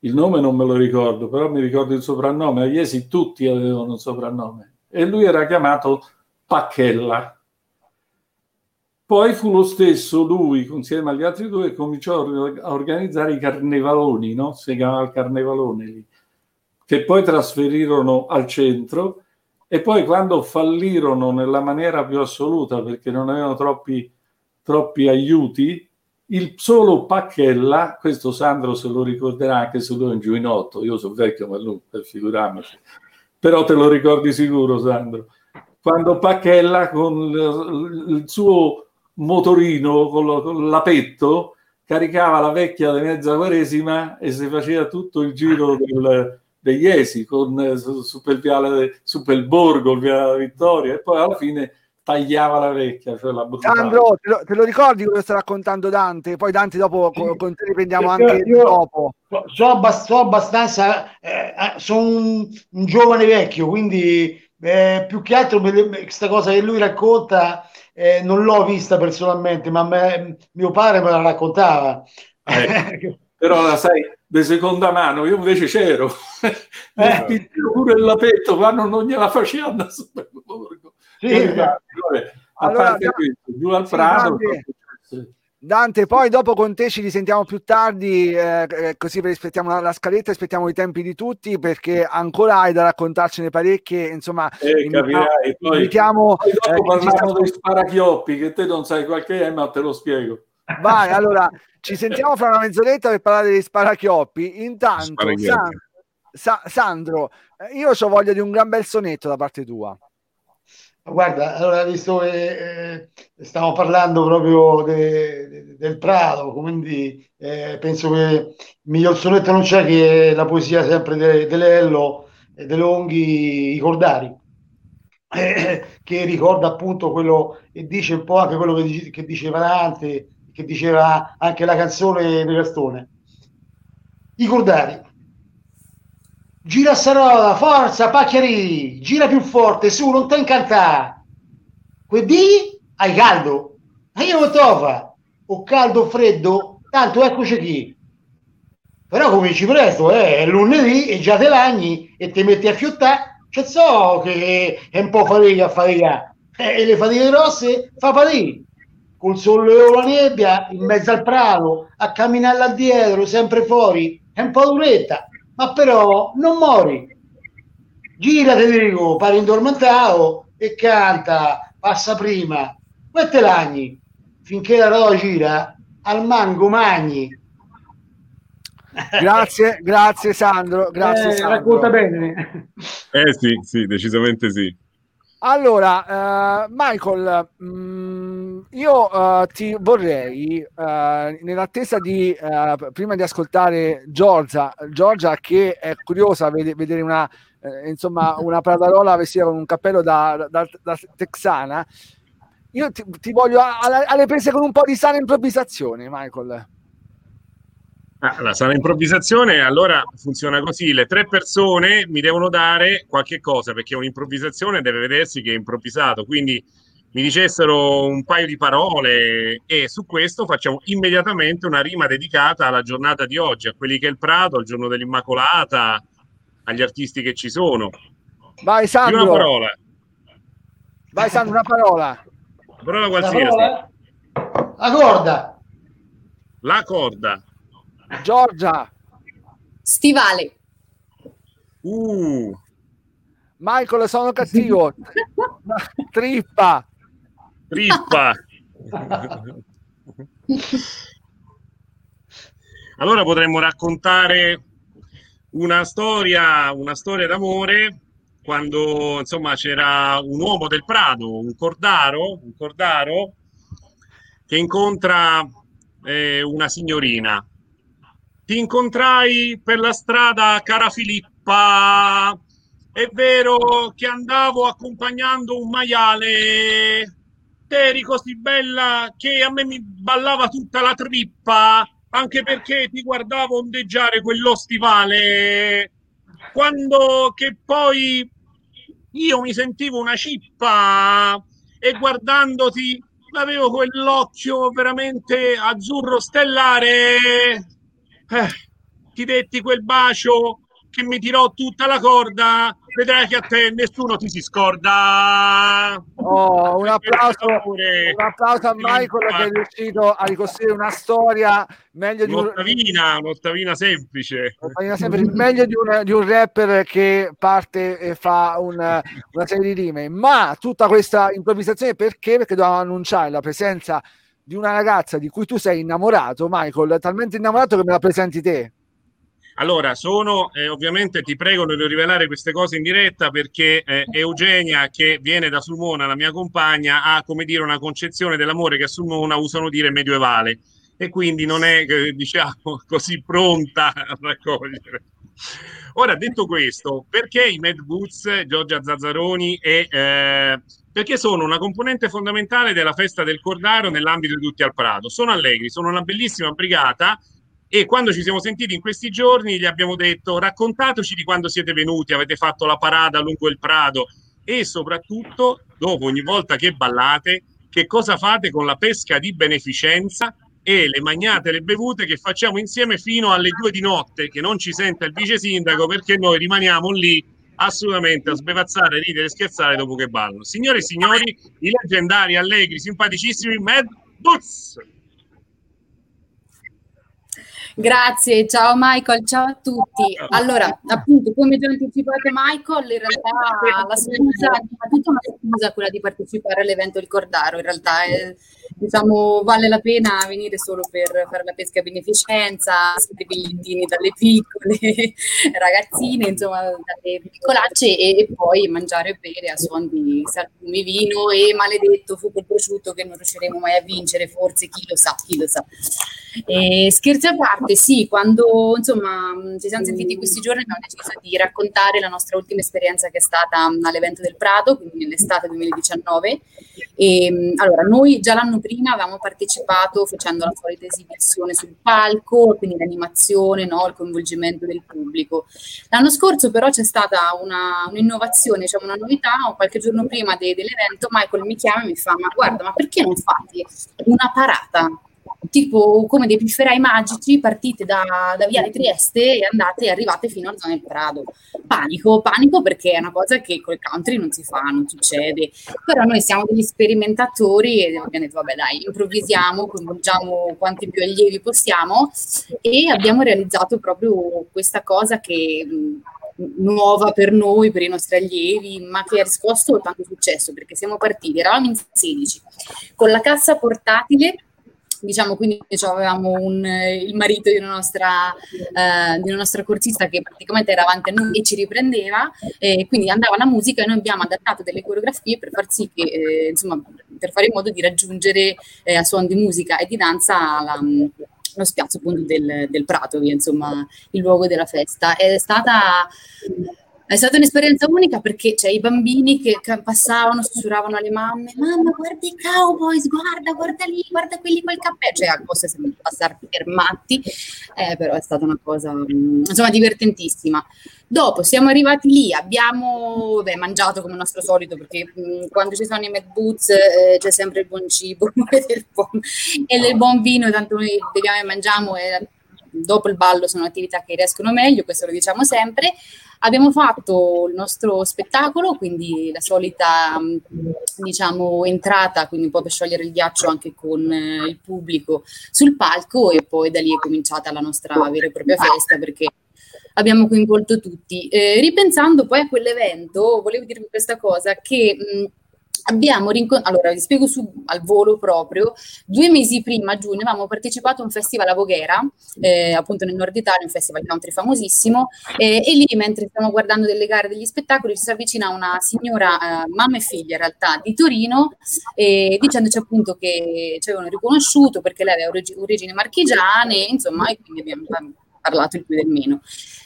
il nome non me lo ricordo, però mi ricordo il soprannome, a Iesi tutti avevano un soprannome, e lui era chiamato Pacchella. Poi fu lo stesso lui, insieme agli altri due, che cominciò a organizzare i carnevaloni, no? Si chiamava il carnevalone lì, che poi trasferirono al centro e poi quando fallirono nella maniera più assoluta perché non avevano troppi, troppi aiuti, il solo Pacchella, questo Sandro se lo ricorderà anche se lui è un giuinotto, io sono vecchio ma lui, per figurarmici, però te lo ricordi sicuro Sandro, quando Pacchella con il suo motorino con l'apetto caricava la vecchia di mezza quaresima e si faceva tutto il giro del, degli Esi con, su, su, per viale, su per il Borgo, via della Vittoria. E poi alla fine tagliava la vecchia, cioè la Sandro, te lo, te lo, ricordi quello che sta raccontando Dante? Poi Dante dopo sì. con, te riprendiamo anche io, dopo. So, abbast- so abbastanza, eh, eh, sono un, un, giovane vecchio, quindi eh, più che altro questa cosa che lui racconta eh, non l'ho vista personalmente, ma me, mio padre me la raccontava. Eh, però la sai, di seconda mano, io invece c'ero. Eh. pure il lapetto, ma non, non gliela facevano. Sì, esatto. a allora, parte questo, giù al sì, Prato... Dante, poi dopo con te ci risentiamo più tardi, eh, eh così rispettiamo la, la, scaletta, aspettiamo i tempi di tutti perché ancora hai da raccontarcene parecchie. Insomma, eh, capirai, poi, invitiamo. Poi dopo eh, parliamo dei sparachioppi che te non sai qualche è, ma te lo spiego. Vai, allora ci sentiamo fra una mezz'oretta per parlare degli sparachioppi. Intanto, San, Sa, Sandro, eh, io ho voglia di un gran bel sonetto da parte tua. Guarda, allora visto che eh, stiamo parlando proprio de, de, del Prato, quindi eh, penso che miglior sonetto non c'è che la poesia sempre de Lello e De Longhi, i Cordari, eh, che ricorda appunto quello e dice un po' anche quello che, che diceva Dante, che diceva anche la canzone di Gastone. I Cordari. Gira Sarola, forza, pacchiari, gira più forte, su, non te incantare. Quindi hai caldo. Ma io non tofa. O caldo o freddo, tanto eccoci qui. Però cominci presto, eh, è lunedì e già te lagni e ti metti a fiottare. C'è so che è un po' fatica a faticare. Eh, e le fatiche grosse fa fatica. Col sole o la nebbia, in mezzo al prato, a camminare là dietro, sempre fuori, è un po' duretta ma però non mori. Gira, te dico, pari indormentato e canta, passa prima, quette lagni, finché la roda gira, al mango magni. Grazie, grazie Sandro, grazie eh, Sandro. Racconta bene. Eh sì, sì, decisamente sì. Allora, uh, Michael, mh, mm, io uh, ti vorrei, uh, nell'attesa di, prima di ascoltare Giorgia, Giorgia che è curiosa ved- vedere una, insomma, una pradarola vestita con un cappello da, da, da texana, io ti, ti voglio alle prese con un po' di sana improvvisazione, Michael. Ah, la sana improvvisazione allora funziona così: le tre persone mi devono dare qualche cosa perché un'improvvisazione deve vedersi che è improvvisato. Quindi mi dicessero un paio di parole e su questo facciamo immediatamente una rima dedicata alla giornata di oggi, a quelli che è il Prato, al giorno dell'Immacolata, agli artisti che ci sono. Vai Sandro. Una parola. Vai Sandro, una parola. Una parola qualsiasi. La, parola? la corda. La corda. Giorgia. Stivale. Uh. Michael, sono cattivo. Trippa. Trippa. allora potremmo raccontare una storia, una storia d'amore quando insomma c'era un uomo del Prato, un cordaro, un cordaro che incontra eh, una signorina. Ti incontrai per la strada, cara Filippa, è vero che andavo accompagnando un maiale, te eri così bella che a me mi ballava tutta la trippa, anche perché ti guardavo ondeggiare quello stivale, quando che poi io mi sentivo una cippa e guardandoti avevo quell'occhio veramente azzurro stellare. Eh, ti detti quel bacio che mi tirò tutta la corda, vedrai che a te nessuno ti si scorda. Oh, un applauso, un applauso a Michael che è riuscito a ricostruire una storia meglio di un'ottavina, un... un'ottavina semplice. Un'ottavina semplice meglio di un, di un, rapper che parte e fa una, una serie di rime. Ma tutta questa improvvisazione perché? Perché dovevamo annunciare la presenza di una ragazza di cui tu sei innamorato, Michael, talmente innamorato che me la presenti te. Allora, sono eh, ovviamente ti prego di rivelare queste cose in diretta perché eh, Eugenia, che viene da Sulmona, la mia compagna, ha come dire una concezione dell'amore che a Sulmona usano dire medievale e quindi non è, eh, diciamo, così pronta a raccogliere. Ora, detto questo, perché i Mad Boots, Giorgia Zazzaroni e eh, perché sono una componente fondamentale della festa del Cordaro nell'ambito di Tutti al Prato. Sono allegri, sono una bellissima brigata e quando ci siamo sentiti in questi giorni gli abbiamo detto raccontateci di quando siete venuti, avete fatto la parada lungo il Prato e soprattutto dopo ogni volta che ballate che cosa fate con la pesca di beneficenza e le magnate e le bevute che facciamo insieme fino alle due di notte che non ci senta il vice sindaco perché noi rimaniamo lì assolutamente a sbevazzare, ridere e scherzare dopo che ballano. Signore e signori, i leggendari, allegri, simpaticissimi Mad Boots! Grazie, ciao Michael, ciao a tutti. Allora, appunto, come già anticipato Michael, in realtà la scusa, tutta una scusa quella di partecipare all'evento Il Cordaro, in realtà è, diciamo, vale la pena venire solo per fare la pesca a beneficenza, dei bigliettini dalle piccole ragazzine, insomma, dalle piccolacce e, e poi mangiare e bere a suon di salumi, vino e maledetto fu quel prosciutto che non riusciremo mai a vincere, forse chi lo sa, chi lo sa. E scherzi a parte, sì, quando insomma ci siamo sentiti questi giorni abbiamo deciso di raccontare la nostra ultima esperienza che è stata all'evento del Prato, quindi nell'estate 2019. E, allora, noi già l'anno prima avevamo partecipato facendo la solita esibizione sul palco, quindi l'animazione, no, il coinvolgimento del pubblico. L'anno scorso però c'è stata una, un'innovazione, diciamo una novità, qualche giorno prima de, dell'evento Michael mi chiama e mi fa, ma guarda, ma perché non fate una parata tipo come dei pifferai magici, partite da, da Via di Trieste e andate e arrivate fino alla zona del Prado. Panico, panico perché è una cosa che col country non si fa, non succede. Però noi siamo degli sperimentatori e abbiamo detto, vabbè dai, improvvisiamo, coinvolgiamo quanti più allievi possiamo e abbiamo realizzato proprio questa cosa che nuova per noi, per i nostri allievi, ma che ha riscosso tanto successo perché siamo partiti, eravamo in 16 con la cassa portatile diciamo quindi avevamo un, il marito di una, nostra, eh, di una nostra corsista che praticamente era avanti a noi e ci riprendeva e quindi andava la musica e noi abbiamo adattato delle coreografie per far sì che eh, insomma per fare in modo di raggiungere eh, a suon di musica e di danza la, lo spiazzo appunto del, del Prato, insomma il luogo della festa. È stata è stata un'esperienza unica perché cioè, i bambini che, passavano, sussurravano alle mamme, mamma guarda i cowboys, guarda, guarda lì, guarda quelli col cappello, cioè cose sembrano passare per matti, eh, però è stata una cosa mm, insomma divertentissima. Dopo siamo arrivati lì, abbiamo beh, mangiato come nostro solito perché mh, mm, quando ci sono i Mad Boots eh, c'è sempre il buon cibo del buon, e del buon vino, tanto noi beviamo e mangiamo e dopo il ballo sono attività che riescono meglio, questo lo diciamo sempre. Abbiamo fatto il nostro spettacolo, quindi la solita mm, diciamo, entrata, quindi un po' per sciogliere il ghiaccio anche con eh, il pubblico sul palco e poi da lì è cominciata la nostra vera e propria festa perché abbiamo coinvolto tutti. Eh, ripensando poi a quell'evento, volevo dirvi questa cosa che mh, mm, abbiamo rincontrato, allora vi spiego su, al volo proprio, due mesi prima, a giugno, avevamo partecipato a un festival a Voghera, eh, appunto nel nord Italia, un festival country famosissimo, eh, e lì mentre stavamo guardando delle gare, degli spettacoli, ci si avvicina una signora, eh, mamma e figlia in realtà, di Torino, dicendoci appunto che ci avevano riconosciuto perché lei aveva origini marchigiane, insomma, e quindi abbiamo parlato il più del meno.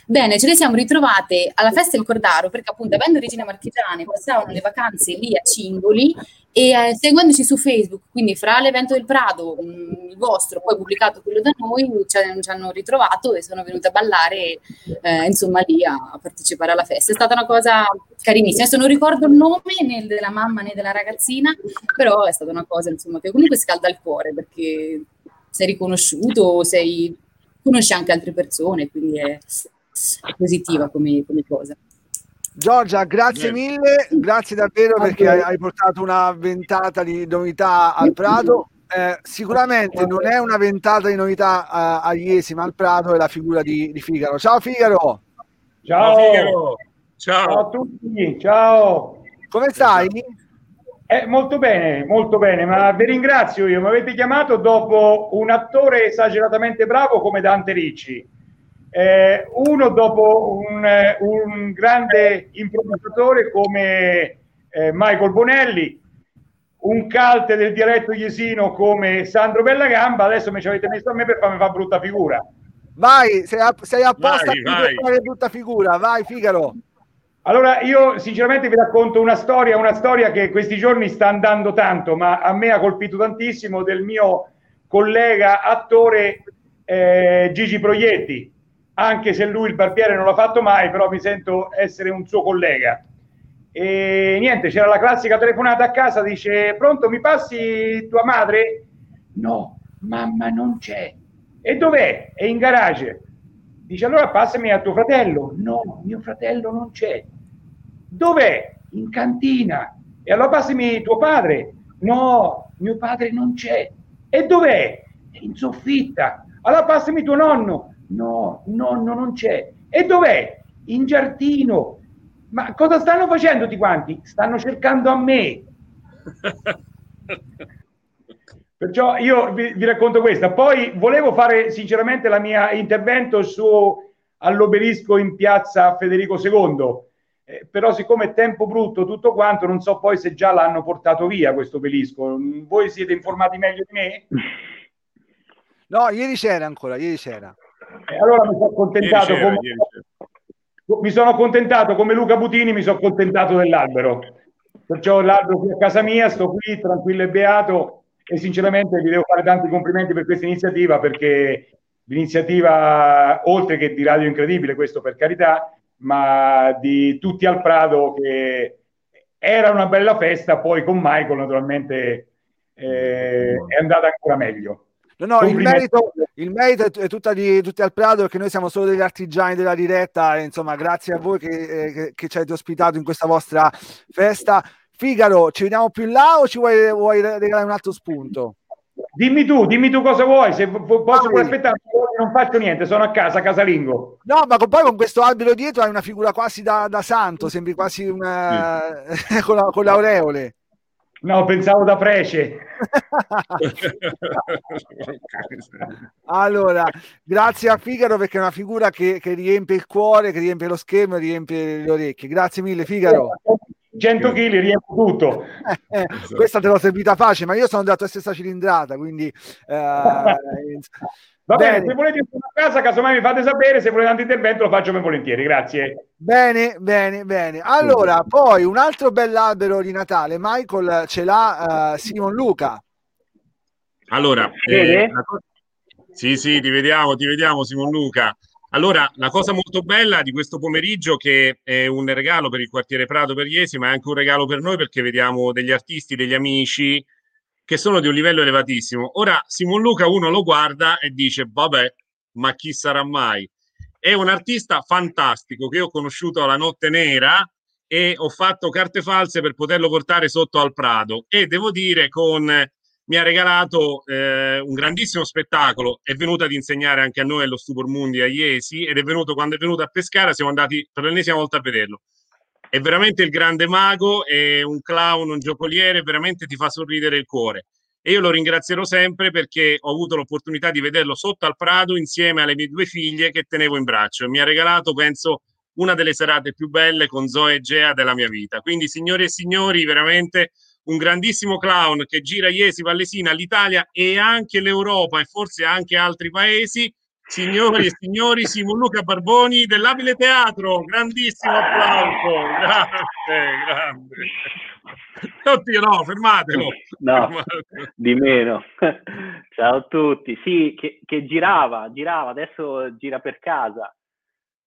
Bene, ce le siamo ritrovate alla festa del Cordaro perché appunto avendo origini marchigiane passavano le vacanze lì a Cingoli e eh, seguendoci su Facebook, quindi fra l'evento del Prado, mh, mm, il vostro, poi pubblicato quello da noi, ci, ci hanno ritrovato e sono venute a ballare eh, insomma lì a, partecipare alla festa. È stata una cosa carinissima. Adesso non ricordo il nome né della mamma né della ragazzina, però è stata una cosa insomma che comunque scalda il cuore perché sei riconosciuto, sei, conosci anche altre persone, quindi è positiva come, come cosa. Giorgia, grazie mille, grazie davvero perché hai, hai portato una ventata di novità al Prato. Eh, sicuramente non è una ventata di novità a, a Iesi, ma al Prato è la figura di, di Figaro. Ciao Figaro! Ciao! Ciao, ciao a tutti, ciao! Come stai? Eh, molto bene, molto bene, ma vi ringrazio io. Mi avete chiamato dopo un attore esageratamente bravo come Dante Ricci eh, uno dopo un, un, grande improvvisatore come eh, Michael Bonelli, un calte del dialetto iesino come Sandro Bellagamba, adesso mi ci avete messo a me per farmi fare brutta figura. Vai, sei, a, sei apposta vai, vai. per fare brutta figura, vai Figaro. Allora, io sinceramente vi racconto una storia, una storia che questi giorni sta andando tanto, ma a me ha colpito tantissimo del mio collega attore eh, Gigi Proietti anche se lui il barbiere non l'ha fatto mai, però mi sento essere un suo collega. E niente, c'era la classica telefonata a casa, dice, pronto, mi passi tua madre? No, mamma non c'è. E dov'è? È in garage. Dice, allora passami a tuo fratello. No, mio fratello non c'è. Dov'è? In cantina. E allora passami tuo padre. No, mio padre non c'è. E dov'è? In soffitta. Allora passami tuo nonno. No, nonno non c'è. E dov'è? In giardino. Ma cosa stanno facendo tutti quanti? Stanno cercando a me. Perciò io vi, vi, racconto questa. Poi volevo fare sinceramente la mia intervento su all'obelisco in piazza Federico II. Eh, però siccome è tempo brutto tutto quanto, non so poi se già l'hanno portato via questo obelisco. Voi siete informati meglio di me? No, ieri c'era ancora, ieri c'era. E allora mi sono accontentato c'era, come... mi sono accontentato come Luca Butini, mi sono accontentato dell'albero. Perciò l'albero qui a casa mia, sto qui tranquillo e beato e sinceramente vi devo fare tanti complimenti per questa iniziativa perché l'iniziativa, oltre che di Radio Incredibile, questo per carità, ma di tutti al Prado che era una bella festa, poi con Michael naturalmente eh, è andata ancora meglio. No, no, il merito, il merito, è tutta di, tutti al Prato perché noi siamo solo degli artigiani della diretta e insomma grazie a voi che, eh, che, che ci avete ospitato in questa vostra festa. Figaro, ci vediamo più in là o ci vuoi, vuoi regalare un altro spunto? Dimmi tu, dimmi tu cosa vuoi, se posso ah, aspettare, non faccio niente, sono a casa, casalingo. No, ma poi con questo albero dietro hai una figura quasi da, da santo, sembri quasi una... Sì. con, la, con l'aureole. No, pensavo da prece. allora, grazie a Figaro perché è una figura che, che, riempie il cuore, che riempie lo schermo, riempie le orecchie. Grazie mille, Figaro. 100 kg riempie tutto. Eh, eh, questa te l'ho servita facile, ma io sono andato a stessa cilindrata, quindi... Eh, Va bene, bene se volete a casa, casomai mi fate sapere, se volete un intervento lo faccio ben volentieri, grazie. Bene, bene, bene. Allora, poi un altro bell'albero di Natale, Michael ce l'ha uh, Simon Luca. Allora, eh, sì, sì, ti vediamo, ti vediamo Simon Luca. Allora, la cosa molto bella di questo pomeriggio che è un regalo per il quartiere Prato per Iesi, ma è anche un regalo per noi perché vediamo degli artisti, degli amici, che sono di un livello elevatissimo. Ora Simon Luca uno lo guarda e dice, vabbè, ma chi sarà mai? È un artista fantastico che ho conosciuto alla Notte Nera e ho fatto carte false per poterlo portare sotto al Prado e devo dire con mi ha regalato eh, un grandissimo spettacolo, è venuto ad insegnare anche a noi allo Stupor Mundi a Iesi ed è venuto quando è venuto a Pescara, siamo andati per l'ennesima volta a vederlo è veramente il grande mago, è un clown, un giocoliere, veramente ti fa sorridere il cuore. E io lo ringrazierò sempre perché ho avuto l'opportunità di vederlo sotto al Prado insieme alle mie due figlie che tenevo in braccio mi ha regalato, penso, una delle serate più belle con Zoe e Gea della mia vita. Quindi, signore e signori, veramente un grandissimo clown che gira Iesi, Vallesina, l'Italia e anche l'Europa e forse anche altri paesi Signori e signori, Simon Luca Barboni dell'Abile Teatro, grandissimo applauso, grande, grande. Tutti no, fermatelo. No, fermatelo. di meno. Ciao a tutti. Sì, che, che girava, girava, adesso gira per casa.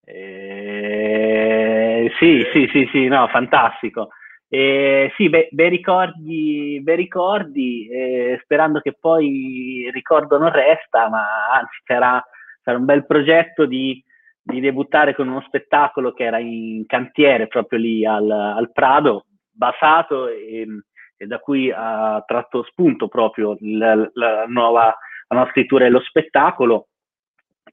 Eh, sì, sì, sì, sì, no, fantastico. Eh, sì, bei, bei ricordi, bei ricordi eh, sperando che poi il ricordo non resta, ma anzi sarà, sarà un bel progetto di, di, debuttare con uno spettacolo che era in cantiere proprio lì al, al Prado, basato e, e, da cui ha tratto spunto proprio la, la, nuova, la nuova scrittura dello spettacolo,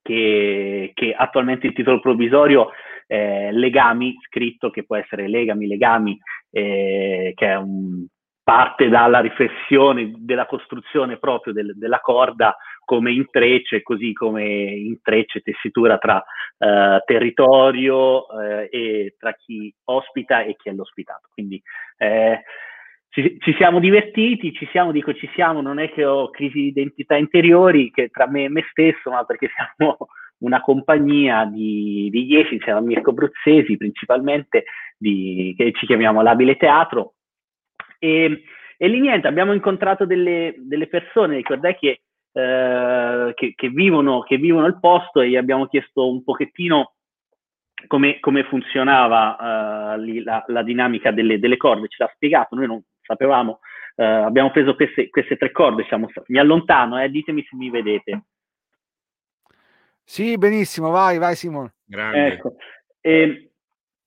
che, che attualmente il titolo provvisorio è Legami, scritto che può essere Legami, Legami, eh, che è un, parte dalla riflessione della costruzione proprio del, della corda come intrecce, così come intrecce tessitura tra eh, territorio eh, e tra chi ospita e chi è l'ospitato. Quindi eh, ci, ci, siamo divertiti, ci siamo, dico ci siamo, non è che ho crisi di identità interiori che tra me e me stesso, ma perché siamo una compagnia di, di dieci, a Mirko Bruzzesi principalmente, di, che ci chiamiamo Labile Teatro. E, e lì niente, abbiamo incontrato delle, delle persone, ricordai che, eh, che, che, vivono, che vivono il posto e gli abbiamo chiesto un pochettino come, come funzionava uh, lì, la, la, dinamica delle, delle, corde, ce l'ha spiegato, noi non sapevamo, uh, abbiamo preso queste, queste tre corde, siamo, mi allontano, eh, ditemi se mi vedete. Sì, benissimo, vai, vai Simone. Ecco. E,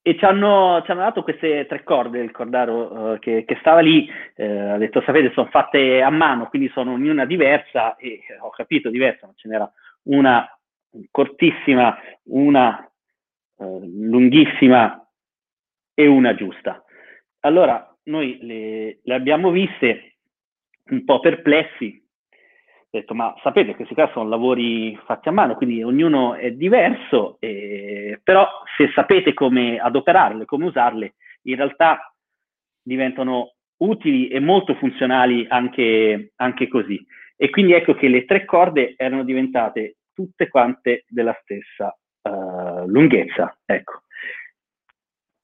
e ci hanno, ci hanno, dato queste tre corde, il cordaro uh, che, che, stava lì, eh, ha detto, sapete, sono fatte a mano, quindi sono ognuna diversa, e ho capito diversa, ma ce n'era una cortissima, una uh, lunghissima e una giusta. Allora, noi le, le abbiamo viste un po' perplessi, ho detto, ma sapete, questi qua sono lavori fatti a mano, quindi ognuno è diverso, eh, però se sapete come adoperarle, come usarle, in realtà diventano utili e molto funzionali anche, anche così. E quindi ecco che le tre corde erano diventate tutte quante della stessa uh, lunghezza. Ecco.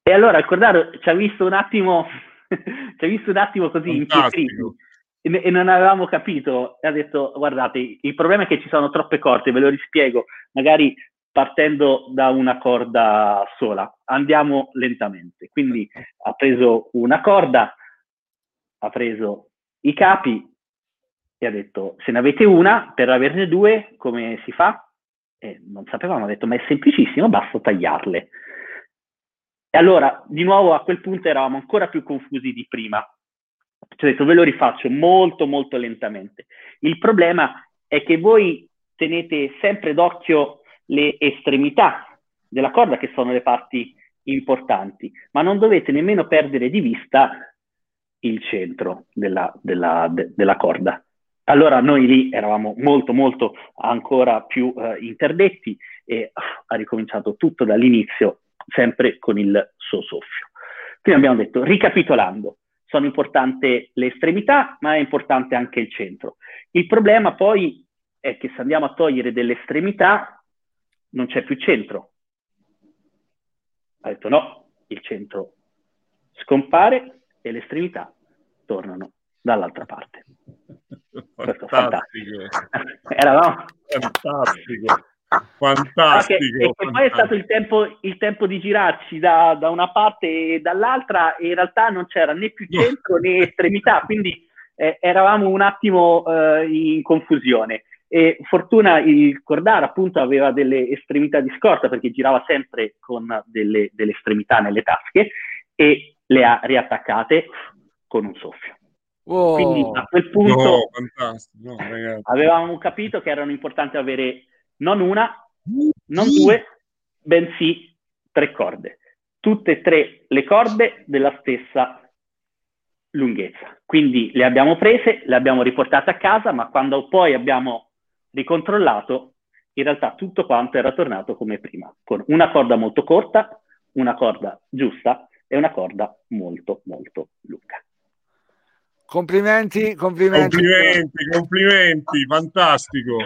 E allora il Cordaro ci ha visto un attimo, ci ha visto un attimo così impietriti e, non avevamo capito. E ha detto guardate il problema è che ci sono troppe corde ve lo rispiego magari partendo da una corda sola. Andiamo lentamente. Quindi ha preso una corda ha preso i capi e ha detto se ne avete una per averne due come si fa? E non sapevamo ha detto ma è semplicissimo basta tagliarle e allora di nuovo a quel punto eravamo ancora più confusi di prima ci ho detto ve lo rifaccio molto molto lentamente. Il problema è che voi tenete sempre d'occhio le estremità della corda che sono le parti importanti, ma non dovete nemmeno perdere di vista il centro della, della, de, della corda. Allora noi lì eravamo molto molto ancora più uh, interdetti e uh, ha ricominciato tutto dall'inizio, sempre con il suo soffio. Quindi abbiamo detto, ricapitolando, sono importanti le estremità, ma è importante anche il centro. Il problema poi è che se andiamo a togliere delle estremità non c'è più centro. Ha detto no, il centro scompare e le estremità tornano dall'altra parte. Questo fantastico. Era no? Fantastico. Fantastico. E, poi è stato il tempo, il tempo di girarci da, da, una parte e dall'altra e in realtà non c'era né più centro né estremità, quindi eh, eravamo un attimo eh, in confusione. E fortuna il Cordar appunto aveva delle estremità di scorta perché girava sempre con delle, delle estremità nelle tasche e le ha riattaccate con un soffio. Oh, Quindi a quel punto no, no, avevamo capito che erano importanti avere non una, non due, bensì tre corde. Tutte e tre le corde della stessa lunghezza. Quindi le abbiamo prese, le abbiamo riportate a casa, ma quando poi abbiamo ricontrollato, in realtà tutto quanto era tornato come prima, con una corda molto corta, una corda giusta e una corda molto molto lunga. Complimenti, complimenti. Complimenti, complimenti, fantastico.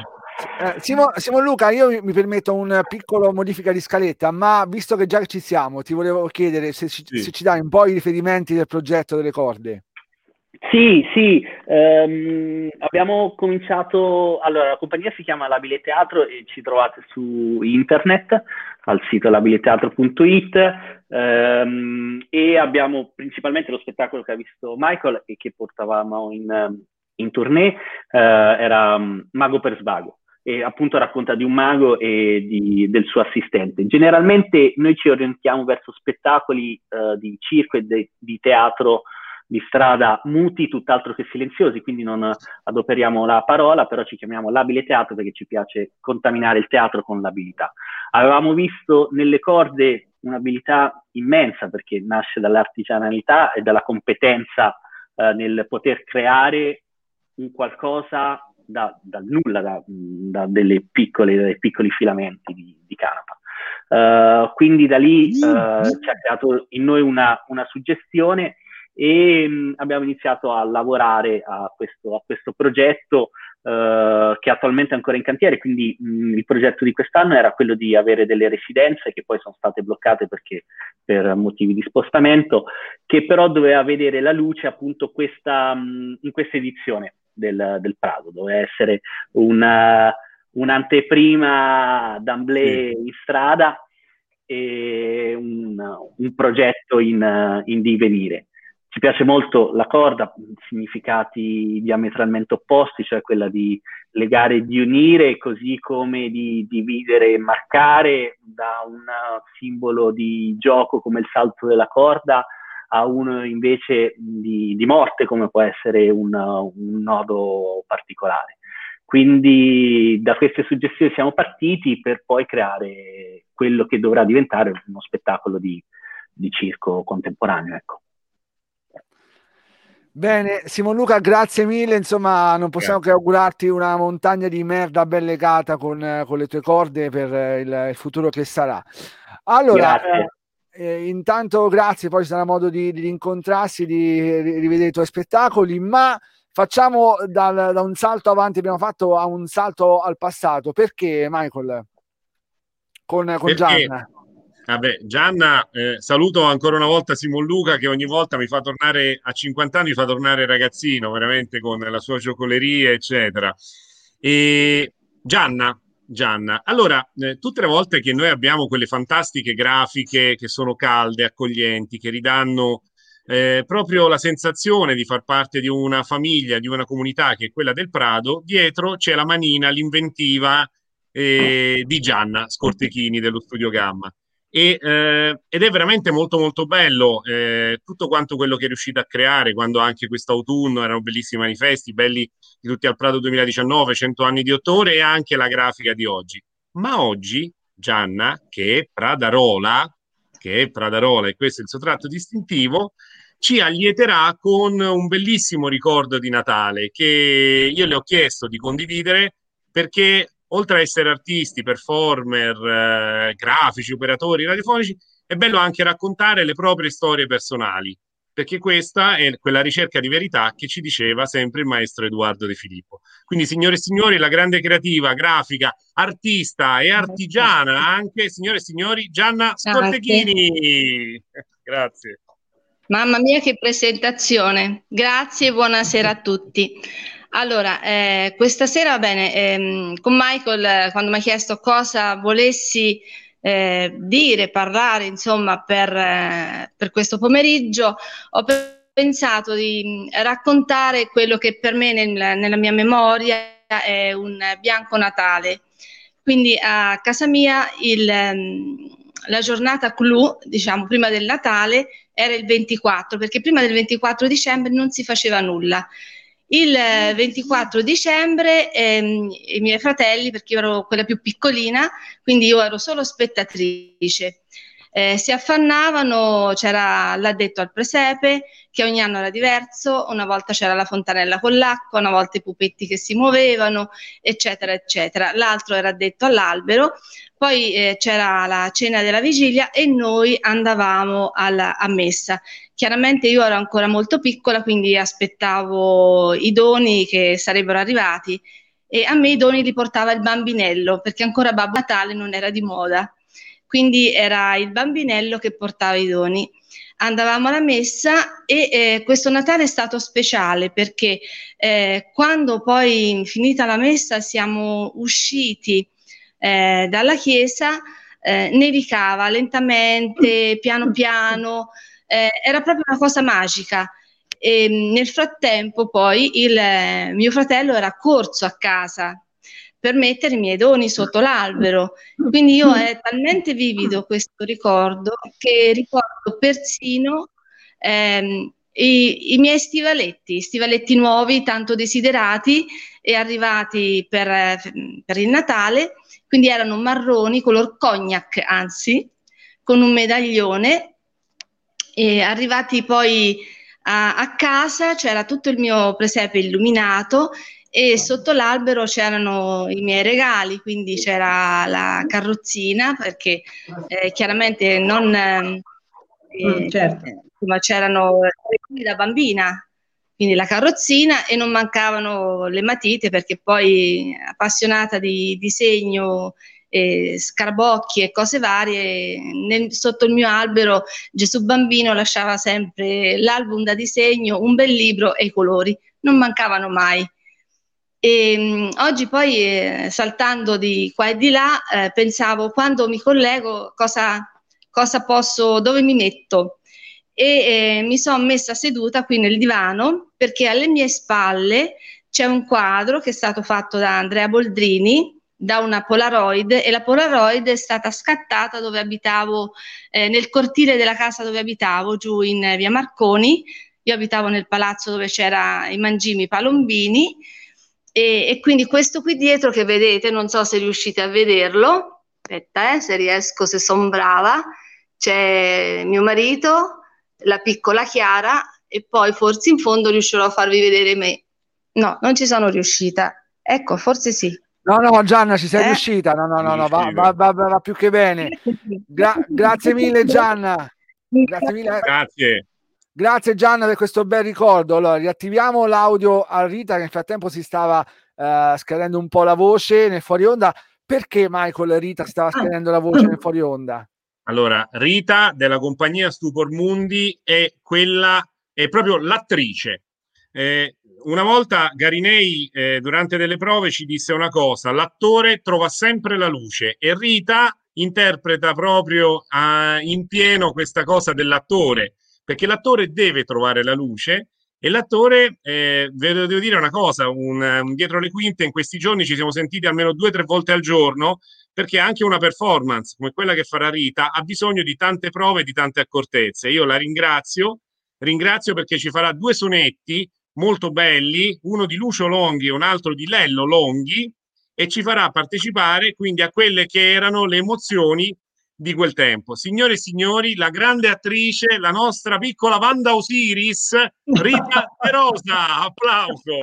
Eh, Simon, Simon, Luca, io mi permetto un piccolo modifica di scaletta, ma visto che già ci siamo, ti volevo chiedere se, ci, sì. se ci dai un po' i riferimenti del progetto delle corde. Sì, sì, um, abbiamo cominciato, allora la compagnia si chiama Labile Teatro e ci trovate su internet al sito labileteatro.it um, e abbiamo principalmente lo spettacolo che ha visto Michael e che portavamo in, in tournée, uh, era um, Mago per Svago e appunto racconta di un mago e di, del suo assistente. Generalmente noi ci orientiamo verso spettacoli uh, di circo e de, di teatro di strada muti, tutt'altro che silenziosi, quindi non adoperiamo la parola, però ci chiamiamo labile teatro perché ci piace contaminare il teatro con l'abilità. Avevamo visto nelle corde un'abilità immensa perché nasce dall'artigianalità e dalla competenza eh, nel poter creare un qualcosa da, dal nulla, da, da delle piccole, dai piccoli filamenti di, di canapa. Uh, quindi da lì uh, ci ha creato in noi una, una suggestione e mh, mm, abbiamo iniziato a lavorare a questo, a questo progetto uh, che attualmente è ancora in cantiere, quindi mh, mm, il progetto di quest'anno era quello di avere delle residenze che poi sono state bloccate perché, per motivi di spostamento, che però doveva vedere la luce appunto questa, mh, mm, in questa edizione del, del Prado, doveva essere una, un'anteprima d'amblè in strada e un, un progetto in, in divenire. Ci piace molto la corda, significati diametralmente opposti, cioè quella di legare e di unire, così come di dividere e marcare da un simbolo di gioco come il salto della corda a uno invece di, di morte come può essere un, un nodo particolare. Quindi da queste suggestioni siamo partiti per poi creare quello che dovrà diventare uno spettacolo di, di circo contemporaneo. Ecco. Bene, Simon Luca, grazie mille. Insomma, non possiamo grazie. che augurarti una montagna di merda ben legata con, con le tue corde per il, il futuro che sarà. Allora, eh, eh, intanto grazie, poi ci sarà modo di, di incontrarsi, di rivedere i tuoi spettacoli, ma facciamo dal, da un salto avanti, abbiamo fatto a un salto al passato. Perché, Michael? Con, con? Gianna. Vabbè, Gianna, eh, saluto ancora una volta Simon Luca che ogni volta mi fa tornare a 50 anni, mi fa tornare ragazzino, veramente con la sua giocoleria, eccetera. E Gianna, Gianna, allora, eh, tutte le volte che noi abbiamo quelle fantastiche grafiche che sono calde, accoglienti, che ridanno eh, proprio la sensazione di far parte di una famiglia, di una comunità che è quella del Prado, dietro c'è la manina, l'inventiva eh, di Gianna Scortechini dello Studio Gamma e, eh, ed è veramente molto molto bello eh, tutto quanto quello che è riuscito a creare quando anche quest'autunno erano bellissimi manifesti, belli di tutti al Prato 2019, 100 anni di ottore e anche la grafica di oggi. Ma oggi Gianna, che è Pradarola, che è Pradarola e questo è il suo tratto distintivo, ci allieterà con un bellissimo ricordo di Natale che io le ho chiesto di condividere perché oltre a essere artisti, performer, eh, grafici, operatori radiofonici, è bello anche raccontare le proprie storie personali, perché questa è quella ricerca di verità che ci diceva sempre il maestro Edoardo De Filippo. Quindi, signore e signori, la grande creativa, grafica, artista e artigiana anche, signore e signori, Gianna Scortechini. Grazie. Mamma mia, che presentazione. Grazie e buonasera a tutti. Allora, eh, questa sera, va bene, ehm, con Michael, quando mi ha chiesto cosa volessi eh, dire, parlare, insomma, per, eh, per questo pomeriggio, ho pensato di mm, raccontare quello che per me nel, nella mia memoria è un bianco Natale. Quindi a casa mia il, mm, la giornata clou, diciamo, prima del Natale era il 24, perché prima del 24 dicembre non si faceva nulla. Il 24 dicembre ehm, i miei fratelli, perché io ero quella più piccolina, quindi io ero solo spettatrice, eh, si affannavano, c'era l'addetto al presepe, che ogni anno era diverso, una volta c'era la fontanella con l'acqua, una volta i pupetti che si muovevano, eccetera, eccetera. L'altro era addetto all'albero, poi eh, c'era la cena della vigilia e noi andavamo alla, a messa. Chiaramente io ero ancora molto piccola, quindi aspettavo i doni che sarebbero arrivati e a me i doni li portava il bambinello perché ancora Babbo Natale non era di moda. Quindi era il bambinello che portava i doni andavamo alla messa e eh, questo Natale è stato speciale perché eh, quando poi finita la messa siamo usciti eh, dalla chiesa, eh, nevicava lentamente, piano piano, eh, era proprio una cosa magica. E, nel frattempo poi il eh, mio fratello era corso a casa per mettere i miei doni sotto l'albero. Quindi io è talmente vivido questo ricordo che ricordo persino ehm, i, i, miei stivaletti, stivaletti nuovi, tanto desiderati e arrivati per, per il Natale, quindi erano marroni, color cognac anzi, con un medaglione e arrivati poi a, a casa c'era tutto il mio presepe illuminato e sotto l'albero c'erano i miei regali, quindi c'era la carrozzina perché eh, chiaramente non eh, mm, certo. ma c'erano regali da bambina, quindi la carrozzina e non mancavano le matite perché poi appassionata di disegno eh, scarabocchi e cose varie, nel, sotto il mio albero Gesù Bambino lasciava sempre l'album da disegno, un bel libro e i colori, non mancavano mai. E, mh, oggi poi, eh, saltando di qua e di là, eh, pensavo quando mi collego cosa, cosa posso, dove mi metto. E eh, mi sono messa seduta qui nel divano perché alle mie spalle c'è un quadro che è stato fatto da Andrea Boldrini da una Polaroid e la Polaroid è stata scattata dove abitavo, eh, nel cortile della casa dove abitavo, giù in via Marconi. Io abitavo nel palazzo dove c'era i mangimi Palombini e, e, quindi questo qui dietro che vedete, non so se riuscite a vederlo, aspetta eh, se riesco, se sono brava, c'è mio marito, la piccola Chiara e poi forse in fondo riuscirò a farvi vedere me. No, non ci sono riuscita. Ecco, forse sì. No, no, Gianna, ci sei eh? riuscita. No, no, no, no va, va, va, va, più che bene. Gra- grazie mille, Gianna. Grazie mille. Grazie. Grazie Gianna per questo bel ricordo. Allora, riattiviamo l'audio a Rita che nel frattempo si stava uh, scadendo un po' la voce nel fuori onda. Perché Michael Rita stava ah. scadendo la voce nel fuori onda? Allora, Rita della compagnia Stupor Mundi è quella, è proprio l'attrice. Eh, una volta Garinei eh, durante delle prove ci disse una cosa, l'attore trova sempre la luce e Rita interpreta proprio uh, in pieno questa cosa dell'attore perché l'attore deve trovare la luce e l'attore, eh, devo dire una cosa, un, un dietro le quinte in questi giorni ci siamo sentiti almeno due o tre volte al giorno perché anche una performance come quella che farà Rita ha bisogno di tante prove e di tante accortezze. Io la ringrazio, ringrazio perché ci farà due sonetti molto belli, uno di Lucio Longhi e un altro di Lello Longhi e ci farà partecipare quindi a quelle che erano le emozioni di quel tempo. Signore e signori, la grande attrice, la nostra piccola Wanda Osiris, Rita Rosa, applauso.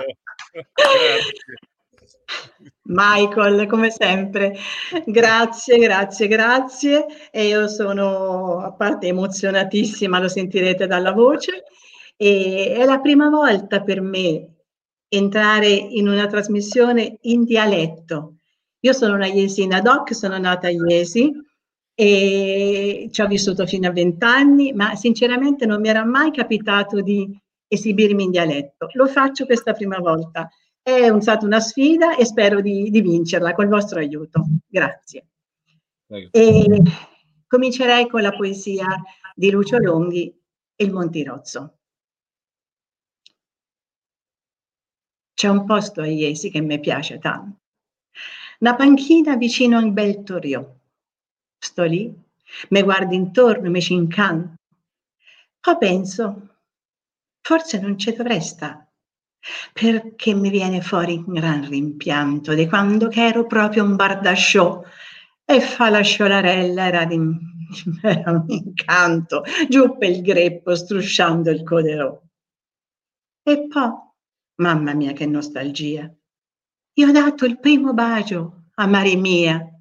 Michael, come sempre, grazie, grazie, grazie. E io sono a parte emozionatissima, lo sentirete dalla voce. E è la prima volta per me entrare in una trasmissione in dialetto. Io sono una Iesina doc, sono nata a Iesi, e ci ho vissuto fino a vent'anni, ma sinceramente non mi era mai capitato di esibirmi in dialetto. Lo faccio questa prima volta. È un, stata una sfida e spero di, di vincerla col vostro aiuto. Grazie. E comincerei con la poesia di Lucio Longhi e il Montirozzo. C'è un posto a Iesi che mi piace tanto. Una panchina vicino a un bel torio sto lì, mi guardo intorno, mi ci incanto. Poi penso, forse non ci dovrei stare, perché mi viene fuori un gran rimpianto di quando ero proprio un bardasciò e fa la sciolarella, era, di, era un incanto, giù per il greppo, strusciando il coderò. E poi, mamma mia che nostalgia, io ho dato il primo bacio a Maria mia,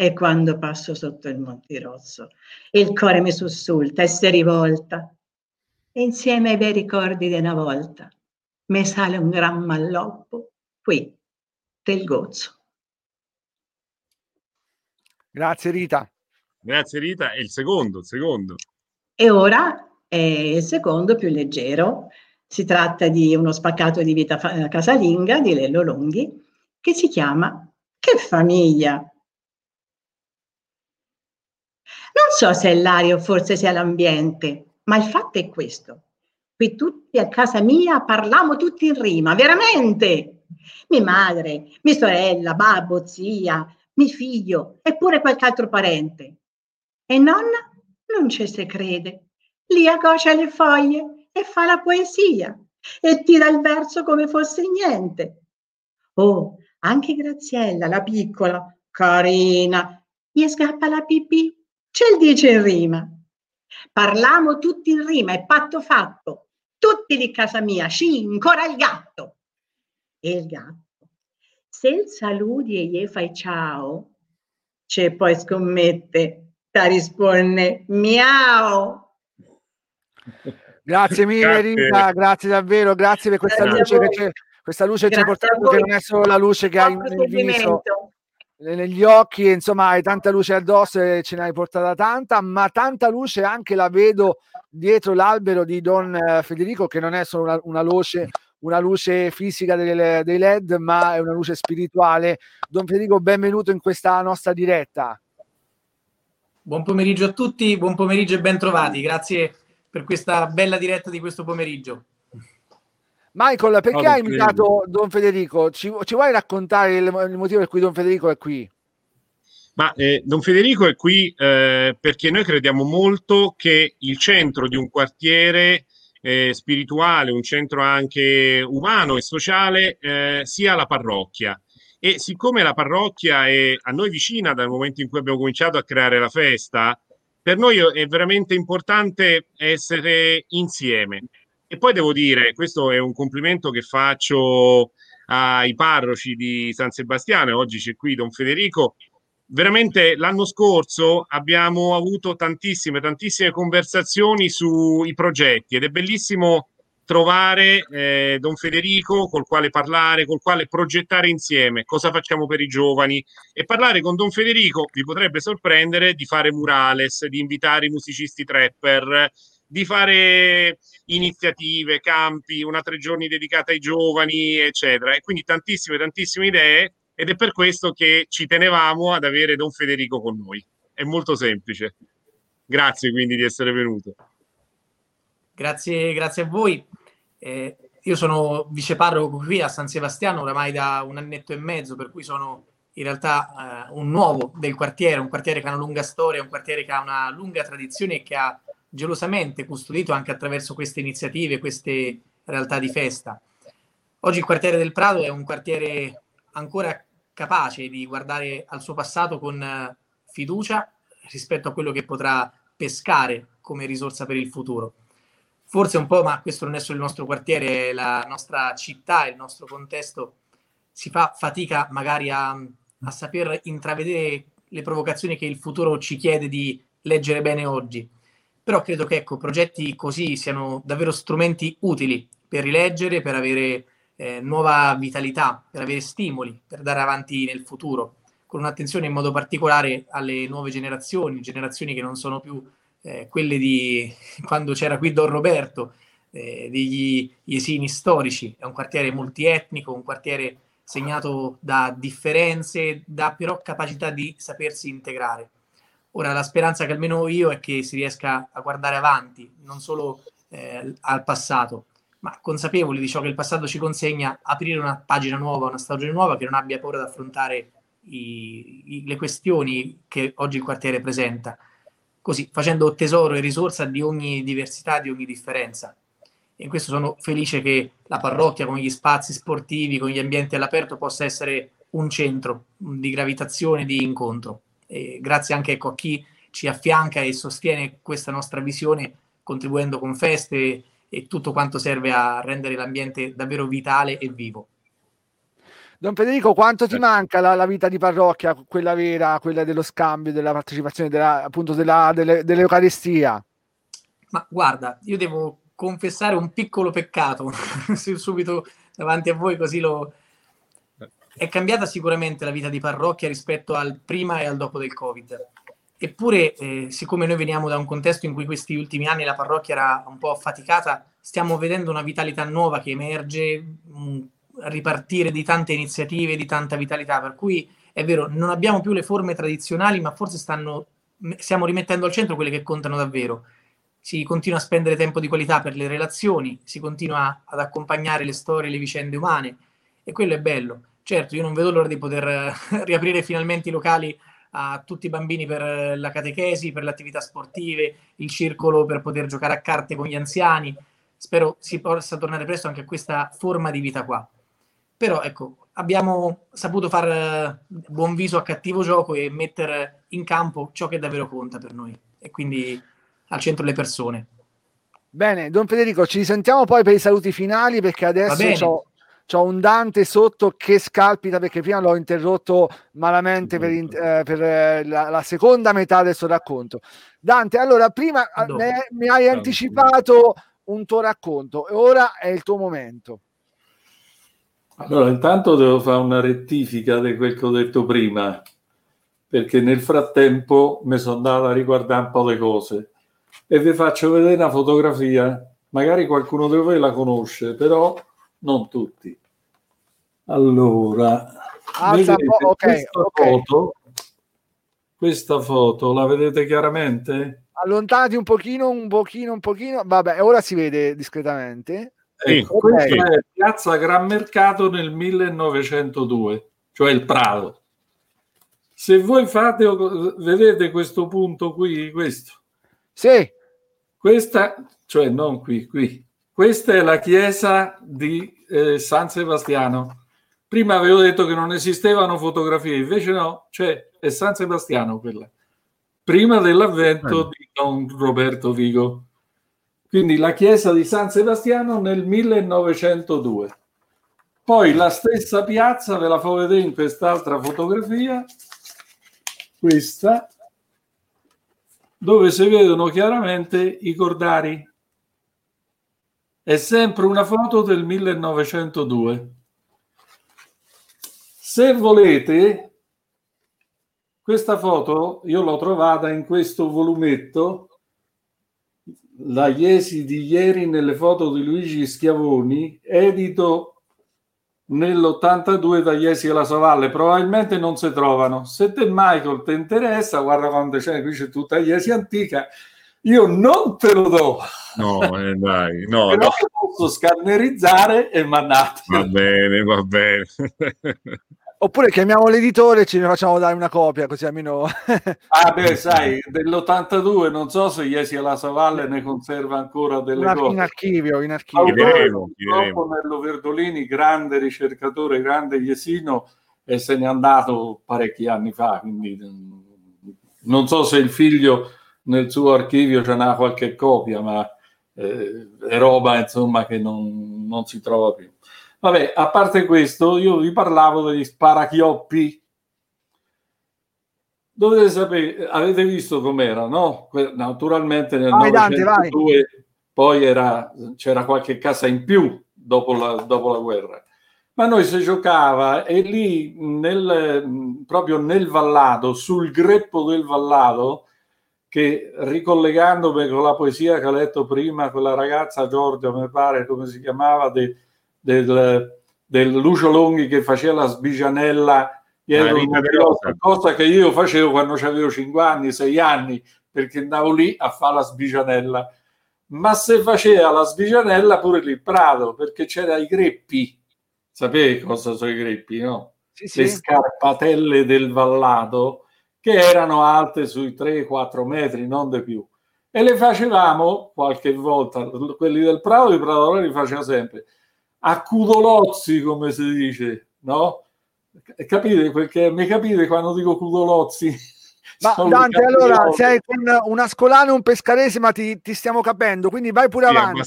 e quando passo sotto il Montirosso. Il cuore mi sussulta e si rivolta. E insieme ai bei ricordi di una volta mi sale un gran malloppo qui del gozzo. Grazie Rita. Grazie Rita. E il secondo, il secondo. E ora è il secondo più leggero. Si tratta di uno spaccato di vita casalinga di Lello Longhi che si chiama Che famiglia! Non so se è l'aria o forse sia l'ambiente, ma il fatto è questo. Qui tutti a casa mia parliamo tutti in rima, veramente. Mia madre, mia sorella, babbo, zia, mio figlio e pure qualche altro parente. E nonna non ci si crede. Lì aggocia le foglie e fa la poesia e tira il verso come fosse niente. Oh, anche Graziella, la piccola, carina, gli scappa la pipì, ce il dice in rima. Parlamo tutti in rima, è patto fatto, tutti di casa mia, sci, ancora il gatto. E il gatto, se il saluti e gli fai ciao, c'è poi scommette, ti risponde miau. Grazie mille grazie. Rita, grazie davvero, grazie per questa grazie luce che c'è questa luce ci ha portato che non è solo la luce che hai nel viso negli occhi, insomma, hai tanta luce addosso e ce n'hai portata tanta, ma tanta luce anche la vedo dietro l'albero di Don eh, Federico, che non è solo una, una luce, una luce fisica dei, dei LED, ma è una luce spirituale. Don Federico, benvenuto in questa nostra diretta. Buon pomeriggio a tutti, buon pomeriggio e ben trovati. Grazie per questa bella diretta di questo pomeriggio. Michael, perché no, hai invitato Don Federico? Ci, ci vuoi raccontare il, il, motivo per cui Don Federico è qui? Ma eh, Don Federico è qui eh, perché noi crediamo molto che il centro di un quartiere eh, spirituale, un centro anche umano e sociale, eh, sia la parrocchia. E siccome la parrocchia è a noi vicina dal momento in cui abbiamo cominciato a creare la festa, per noi è veramente importante essere insieme. E poi devo dire, questo è un complimento che faccio ai parroci di San Sebastiano, oggi c'è qui Don Federico. Veramente l'anno scorso abbiamo avuto tantissime, tantissime conversazioni sui progetti ed è bellissimo trovare eh, Don Federico col quale parlare, col quale progettare insieme cosa facciamo per i giovani e parlare con Don Federico vi potrebbe sorprendere di fare murales, di invitare i musicisti trapper, di fare iniziative, campi, una tre giorni dedicata ai giovani, eccetera. E quindi tantissime, tantissime idee ed è per questo che ci tenevamo ad avere Don Federico con noi. È molto semplice. Grazie quindi di essere venuto. Grazie, grazie a voi. Eh, io sono viceparroco qui a San Sebastiano oramai da un annetto e mezzo, per cui sono in realtà eh, un nuovo del quartiere, un quartiere che ha una lunga storia, un quartiere che ha una lunga tradizione e che ha gelosamente custodito anche attraverso queste iniziative, queste realtà di festa. Oggi il quartiere del Prato è un quartiere ancora capace di guardare al suo passato con eh, fiducia rispetto a quello che potrà pescare come risorsa per il futuro. Forse un po', ma questo non è solo il nostro quartiere, la nostra città, il nostro contesto, si fa fatica magari a, a saper intravedere le provocazioni che il futuro ci chiede di leggere bene oggi però credo che ecco, progetti così siano davvero strumenti utili per rileggere, per avere eh, nuova vitalità, per avere stimoli, per dare avanti nel futuro, con un'attenzione in modo particolare alle nuove generazioni, generazioni che non sono più eh, quelle di quando c'era qui Don Roberto, eh, degli esini storici. È un quartiere multietnico, un quartiere segnato da differenze, da però capacità di sapersi integrare. Ora la speranza che almeno io è che si riesca a guardare avanti, non solo eh, al passato, ma consapevoli di ciò che il passato ci consegna, aprire una pagina nuova, una stagione nuova che non abbia paura di affrontare i, i, le questioni che oggi il quartiere presenta, così facendo tesoro e risorsa di ogni diversità, di ogni differenza. E in questo sono felice che la parrocchia con gli spazi sportivi, con gli ambienti all'aperto possa essere un centro di gravitazione, di incontro e grazie anche ecco, a chi ci affianca e sostiene questa nostra visione contribuendo con feste e tutto quanto serve a rendere l'ambiente davvero vitale e vivo. Don Federico, quanto ti manca la, la, vita di parrocchia, quella vera, quella dello scambio, della partecipazione, della, appunto della, delle, dell'Eucaristia? Ma guarda, io devo confessare un piccolo peccato subito davanti a voi, così lo, è cambiata sicuramente la vita di parrocchia rispetto al prima e al dopo del Covid. Eppure, eh, siccome noi veniamo da un contesto in cui questi ultimi anni la parrocchia era un po' affaticata, stiamo vedendo una vitalità nuova che emerge, un ripartire di tante iniziative, di tanta vitalità, per cui è vero, non abbiamo più le forme tradizionali, ma forse stanno, stiamo rimettendo al centro quelle che contano davvero. Si continua a spendere tempo di qualità per le relazioni, si continua ad accompagnare le storie, le vicende umane e quello è bello. Certo, io non vedo l'ora di poter riaprire finalmente i locali a tutti i bambini per la catechesi, per le attività sportive, il circolo per poter giocare a carte con gli anziani. Spero si possa tornare presto anche a questa forma di vita qua. Però ecco, abbiamo saputo fare buon viso a cattivo gioco e mettere in campo ciò che davvero conta per noi e quindi al centro le persone. Bene, Don Federico, ci sentiamo poi per i saluti finali perché adesso c'ho un Dante sotto che scalpita perché prima l'ho interrotto malamente per, eh, per eh, la, la, seconda metà del suo racconto. Dante, allora prima eh, mi hai anticipato un tuo racconto e ora è il tuo momento. Allora, intanto devo fare una rettifica di quel che ho detto prima, perché nel frattempo mi sono andato a riguardare un po' le cose e vi faccio vedere una fotografia. Magari qualcuno di voi la conosce, però non tutti. Allora, Alza vedete, okay, questa, okay. Foto, questa foto la vedete chiaramente? Allontanati un pochino, un pochino, un pochino. Vabbè, ora si vede discretamente. Ecco, okay. questa è Piazza Gran Mercato nel 1902, cioè il Prado. Se voi fate, vedete questo punto qui, questo. Sì. Questa, cioè non qui, qui, questa è la chiesa di eh, San Sebastiano. Prima avevo detto che non esistevano fotografie, invece no, c'è, è San Sebastiano quella. Prima dell'avvento eh. di Don Roberto Vigo. Quindi la chiesa di San Sebastiano nel 1902. Poi la stessa piazza, ve la fa vedere in quest'altra fotografia, questa, dove si vedono chiaramente i cordari è sempre una foto del 1902. Se volete, questa foto io l'ho trovata in questo volumetto, la Iesi di ieri nelle foto di Luigi Schiavoni, edito nell'82 da Iesi alla Savalle. Probabilmente non si trovano. Se te Michael ti interessa, guarda quando c'è, qui c'è tutta Iesi antica, io non te lo do. No, eh, dai, no, Però no. posso scannerizzare e mandate. Va bene, va bene. Oppure chiamiamo l'editore e ce ne facciamo dare una copia, così almeno... ah beh, sai, dell'82 non so se Iesi alla Savalle ne conserva ancora delle una, cose. In archivio, in archivio. Chiederemo, chiederemo. Nello Verdolini, grande ricercatore, grande iesino, e se n'è andato parecchi anni fa, quindi non so se il figlio nel suo archivio ce n'ha qualche copia, ma eh, è roba insomma che non, non, si trova più. Vabbè, a parte questo, io vi parlavo degli sparachioppi. Dovete sapere, avete visto com'era, no? Naturalmente nel vai, 1902 Dante, poi era, c'era qualche casa in più dopo la, dopo la guerra ma noi si giocava e lì nel, proprio nel Vallado, sul greppo del Vallado, che ricollegandomi con la poesia che ho letto prima, quella ragazza Giorgia, mi pare come si chiamava, de, del, del Lucio Longhi che faceva la sbigianella dietro ah, cosa che io facevo quando avevo 5 anni, 6 anni, perché andavo lì a fare la sbigianella. Ma se faceva la sbigianella pure lì Prato, perché c'era i greppi. Sapete cosa sono i greppi, no? Sì, sì. Le scarpatelle del Vallato che erano alte sui 3-4 metri, non di più. E le facevamo qualche volta, quelli del Prato, di Prato li faceva sempre, a cudolozzi, come si dice, no? Capite? Perché mi capite quando dico cudolozzi? Ma Dante, allora sei con un ascolano e un pescarese, ma ti, ti, stiamo capendo, quindi vai pure sì, avanti.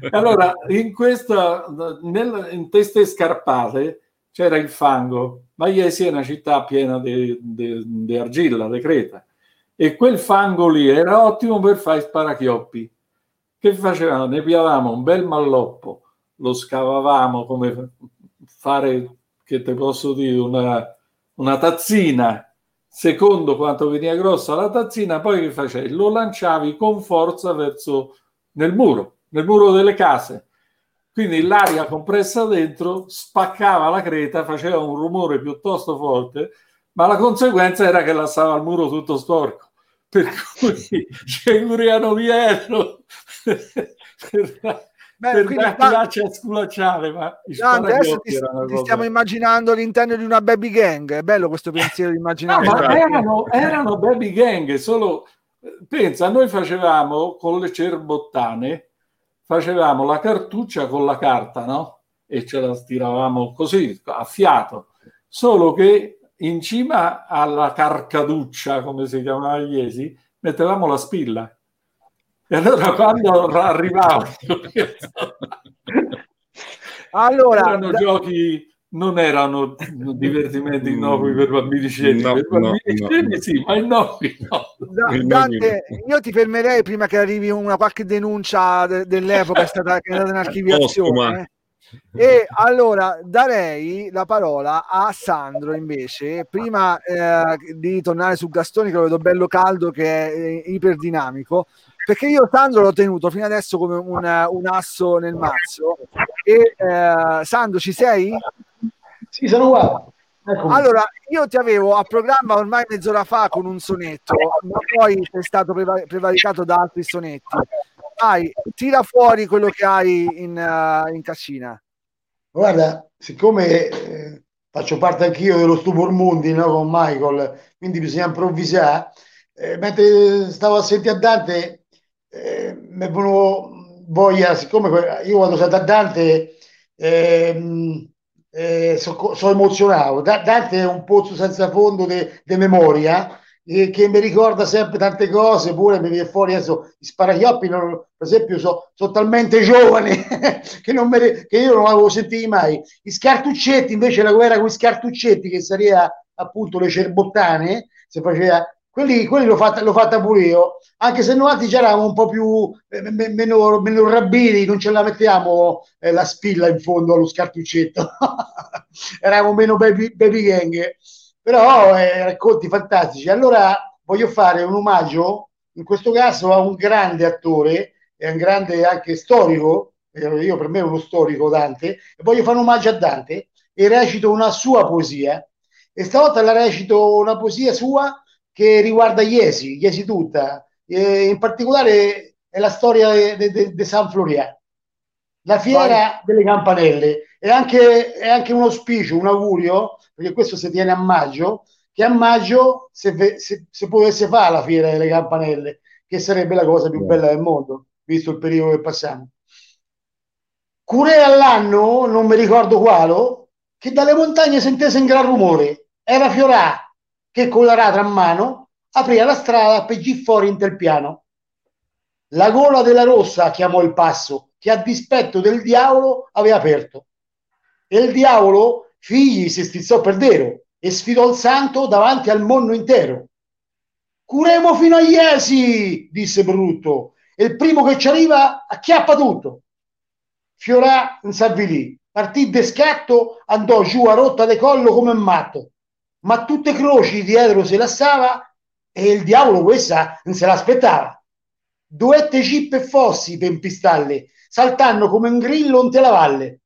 allora, in questa, nel, in queste scarpate c'era il fango, ma Iesi è una città piena di argilla, di creta, e quel fango lì era ottimo per fare sparachioppi. Che facevamo? Ne piavamo un bel malloppo, lo scavavamo come fare, che te posso dire, una, una tazzina secondo quanto veniva grossa la tazzina, poi che facevi? Lo lanciavi con forza verso nel muro, nel muro delle case. Quindi l'aria compressa dentro spaccava la creta, faceva un rumore piuttosto forte, ma la conseguenza era che lasciava il muro tutto sporco. Per cui ci curiano dietro per, Beh, per darti a sculacciare, ma Dante, adesso ti, ti stiamo immaginando all'interno di una baby gang. È bello questo pensiero di immaginare. No, ma erano, erano baby gang, solo pensa, noi facevamo con le cerbottane, facevamo la cartuccia con la carta, no? E ce la stiravamo così, a fiato. Solo che in cima alla carcaduccia, come si chiamava Iesi, mettevamo la spilla e allora quando arrivavo... allora, erano da... giochi non erano divertimenti innocui per bambini scemi, no, per bambini no, scemi no. sì, ma innocui no. Dante, io ti fermerei prima che arrivi una qualche denuncia de- dell'epoca è stata, che è stata in archiviazione. E allora darei la parola a Sandro invece, prima eh, di tornare su Gastoni che lo vedo bello caldo, che è eh, iperdinamico, perché io Sandro l'ho tenuto fino adesso come un, un asso nel mazzo. E eh, Sandro, ci sei? Sì, sono qua. Eccomi. Allora, io ti avevo a programma ormai mezz'ora fa con un sonetto, ma poi sei stato preva- prevaricato da altri sonetti. Vai, tira fuori quello che hai in, uh, in cascina. Guarda, siccome eh, faccio parte anch'io dello Stupor Mundi no, con Michael, quindi bisogna improvvisare. Eh, mentre stavo a sentire a Dante, eh, mi è voglia, siccome io quando sono da Dante eh, eh, sono so emozionato. Da, Dante è un pozzo senza fondo di memoria che mi ricorda sempre tante cose, pure mi viene fuori adesso i sparachioppi, non, per esempio, sono so talmente giovani che, non me, che io non avevo sentito mai. I scartuccetti, invece la guerra con i scartuccetti, che sarebbe appunto le cerbottane, si faceva quelli, quelli l'ho, fatta, l'ho fatta pure io, anche se noi altri eravamo un po' più eh, meno, meno rabbini, non ce la mettiamo eh, la spilla in fondo allo scartuccetto, eravamo meno baby, baby gang, però eh, racconti fantastici. Allora voglio fare un omaggio, in questo caso a un grande attore, e un grande anche storico, eh, io per me è uno storico Dante, e voglio fare un omaggio a Dante e recito una sua poesia. E stavolta la recito una poesia sua che riguarda Iesi, Iesi tutta, e in particolare è la storia di San Florian, la fiera Vai. delle campanelle. È anche, è anche, un auspicio, un augurio, perché questo si tiene a maggio, che a maggio se, se, se potesse fare la fiera delle campanelle, che sarebbe la cosa più bella del mondo, visto il periodo che passiamo. Cure all'anno, non mi ricordo quale, che dalle montagne sentese un gran rumore. Era Fiorà, che con la ratra a mano apriva la strada per fuori in tel piano. La gola della rossa chiamò il passo che a dispetto del diavolo aveva aperto. E il diavolo, figli, si stizzò per dero e sfidò il santo davanti al mondo intero. Curemo fino a Iesi, disse Brutto, e il primo che ci arriva acchiappa tutto. Fiorà in s'avvilì, partì de scatto, andò giù a rotta de collo come un matto ma tutte croci dietro se lassava e il diavolo questa non se l'aspettava. Duette cippe e fossi per impistalle, saltando come un grillo in la valle.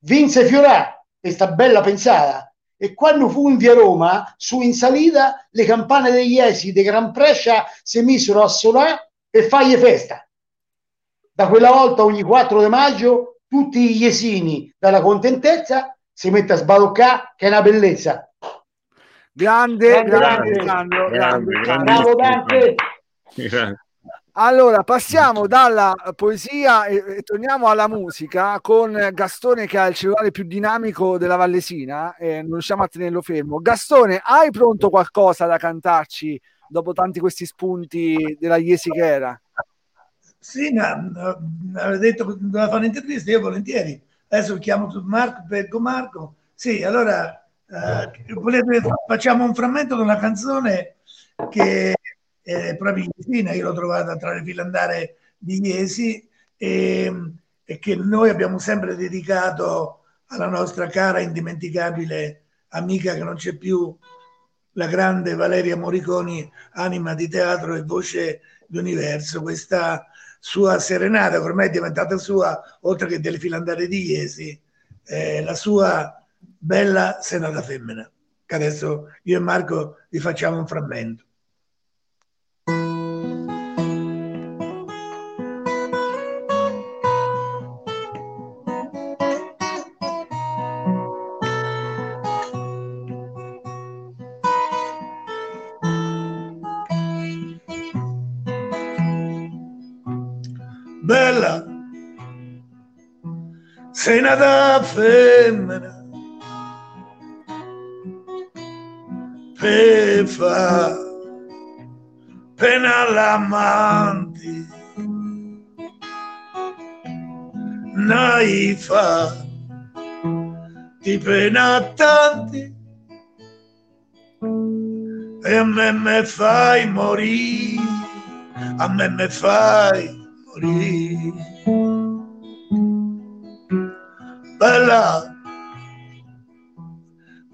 Vinse Fiorà, questa bella pensata, e quando fu in via Roma, su in salita, le campane degli esi di Gran Prescia si misero a suonare per fargli festa. Da quella volta, ogni 4 di maggio, tutti gli esini dalla contentezza si mettono a sbadoccare, che è una bellezza. Grande, grande, grande, grande, grande, grande. Allora, passiamo dalla poesia e, e, torniamo alla musica con Gastone che ha il cellulare più dinamico della Vallesina e non riusciamo a tenerlo fermo. Gastone, hai pronto qualcosa da cantarci dopo tanti questi spunti della Iesi che era? Sì, no, no, avete detto che doveva fare un'intervista, io volentieri. Adesso chiamo Marco, Marco. Sì, allora Uh, volete, facciamo un frammento di una canzone che è proprio in io l'ho trovata tra le filandare di Iesi e, e, che noi abbiamo sempre dedicato alla nostra cara indimenticabile amica che non c'è più, la grande Valeria Moriconi, anima di teatro e voce d'universo, questa sua serenata, che ormai è diventata sua, oltre che delle filandare di Iesi, eh, la sua bella senata femmina, che adesso io e Marco vi facciamo un frammento. bella, sei nata femmina fa pena all'amanti naifa di pena tanti e a me me fai morire a me me fai morì. Bella,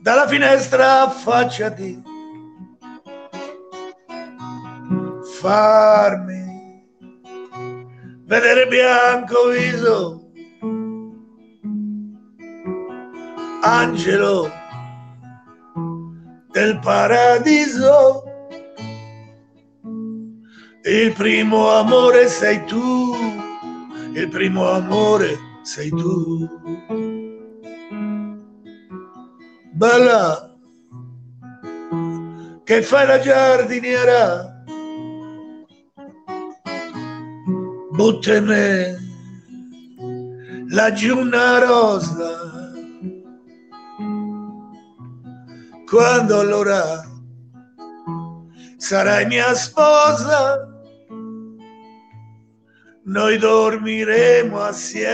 dalla finestra affacciati, farmi vedere bianco viso, angelo del paradiso il primo amore sei tu, il primo amore sei tu. Bella, che fai la giardiniera? Buttene laggiù una rosa. Quando allora sarai mia sposa? noi dormiremo assieme,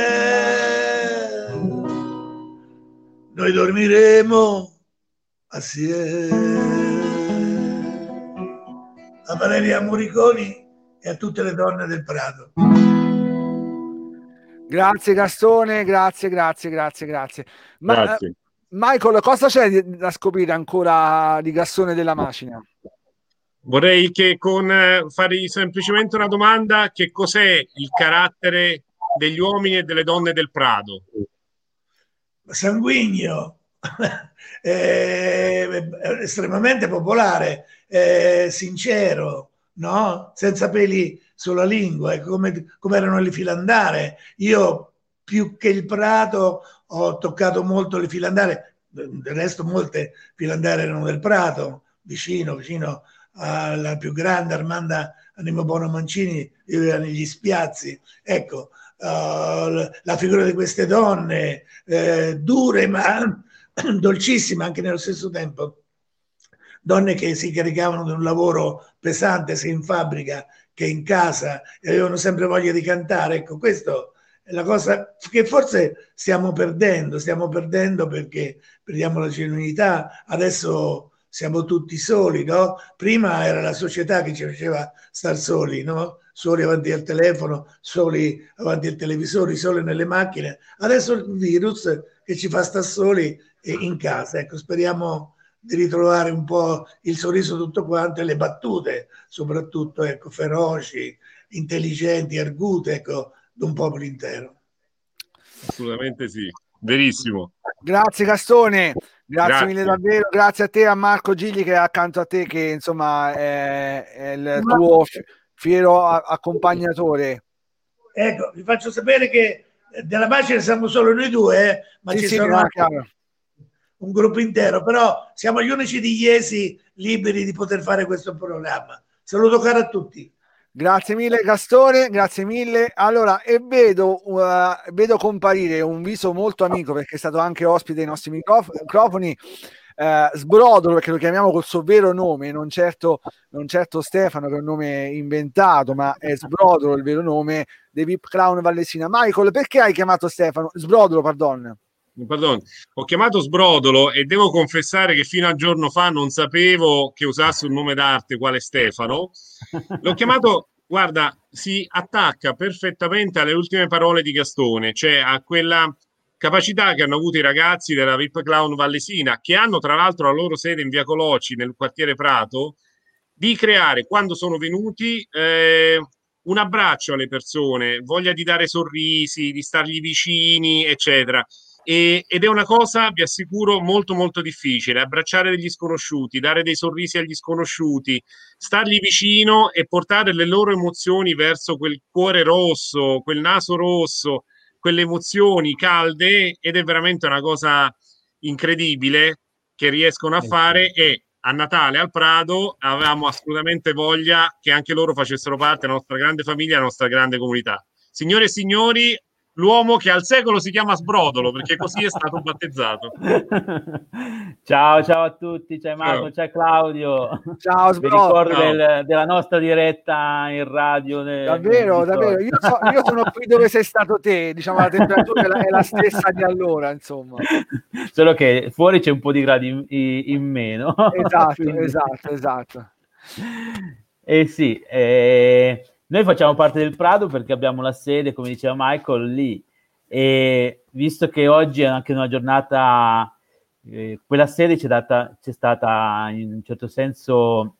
noi dormiremo assieme. A Valeria Moriconi e a tutte le donne del Prato. Grazie Gastone, grazie, grazie, grazie, grazie. Ma, grazie. Eh, Michael, cosa c'è da scoprire ancora di Gastone della Macina? Vorrei che con eh, fare semplicemente una domanda: che cos'è il carattere degli uomini e delle donne del Prado? Sanguigno, eh, estremamente popolare, eh, sincero, no? senza peli sulla lingua, come, come erano le filandare. Io più che il Prato ho toccato molto le filandare, del resto molte filandare erano del Prato, vicino, vicino la più grande Armanda Animo Bono Mancini viveva negli spiazzi. Ecco, la figura di queste donne, eh, dure ma dolcissime anche nello stesso tempo, donne che si caricavano di un lavoro pesante sia in fabbrica che in casa e avevano sempre voglia di cantare. Ecco, questo è la cosa che forse stiamo perdendo, stiamo perdendo perché perdiamo la genuinità. Adesso siamo tutti soli, no? Prima era la società che ci faceva star soli, no? Soli avanti al telefono, soli avanti al televisore, soli nelle macchine. Adesso il virus che ci fa star soli in casa. Ecco, speriamo di ritrovare un po' il sorriso tutto quanto e le battute, soprattutto ecco, feroci, intelligenti, argute, ecco, d'un popolo intero. Assolutamente sì, verissimo. Grazie Gastone. Grazie, grazie, mille davvero, grazie a te a Marco Gigli che è accanto a te che insomma è, è il tuo fiero accompagnatore. Ecco, vi faccio sapere che della macchina siamo solo noi due, eh, ma sì, ci sì, sono un gruppo intero, però siamo gli unici di Iesi liberi di poter fare questo programma. Saluto caro a tutti. Grazie mille Gastone, grazie mille. Allora, e vedo, uh, vedo comparire un viso molto amico perché è stato anche ospite dei nostri microf- microfoni. Uh, Sbrodolo, perché lo chiamiamo col suo vero nome, non certo, non certo Stefano, che è un nome inventato, ma è Sbrodolo il vero nome dei VIP Clown Vallesina. Michael, perché hai chiamato Stefano? Sbrodolo, pardon. Pardon, ho chiamato Sbrodolo e devo confessare che fino a giorno fa non sapevo che usasse un nome d'arte quale Stefano. L'ho chiamato, guarda, si attacca perfettamente alle ultime parole di Gastone, cioè a quella capacità che hanno avuto i ragazzi della VIP Clown Vallesina, che hanno tra l'altro la loro sede in via Coloci, nel quartiere Prato, di creare, quando sono venuti, eh, un abbraccio alle persone, voglia di dare sorrisi, di stargli vicini, eccetera. E, ed è una cosa, vi assicuro, molto molto difficile, abbracciare degli sconosciuti, dare dei sorrisi agli sconosciuti, stargli vicino e portare le loro emozioni verso quel cuore rosso, quel naso rosso, quelle emozioni calde ed è veramente una cosa incredibile che riescono a fare e a Natale al Prado avevamo assolutamente voglia che anche loro facessero parte della nostra grande famiglia, della nostra grande comunità. Signore e signori, l'uomo che al secolo si chiama Sbrodolo, perché così è stato battezzato. ciao, ciao a tutti, c'è Marco, c'è Claudio. Ciao Sbrodolo. Vi ricordo del, della nostra diretta in radio. Nel, davvero, nel davvero, io, so, io, sono qui dove sei stato te, diciamo la temperatura è la, è la stessa di allora, insomma. Solo che fuori c'è un po' di gradi in, in meno. Esatto, Quindi... esatto, esatto. Eh sì, eh noi facciamo parte del Prado perché abbiamo la sede, come diceva Michael, lì. E visto che oggi è anche una giornata, eh, quella sede c'è, data, c'è stata in un certo senso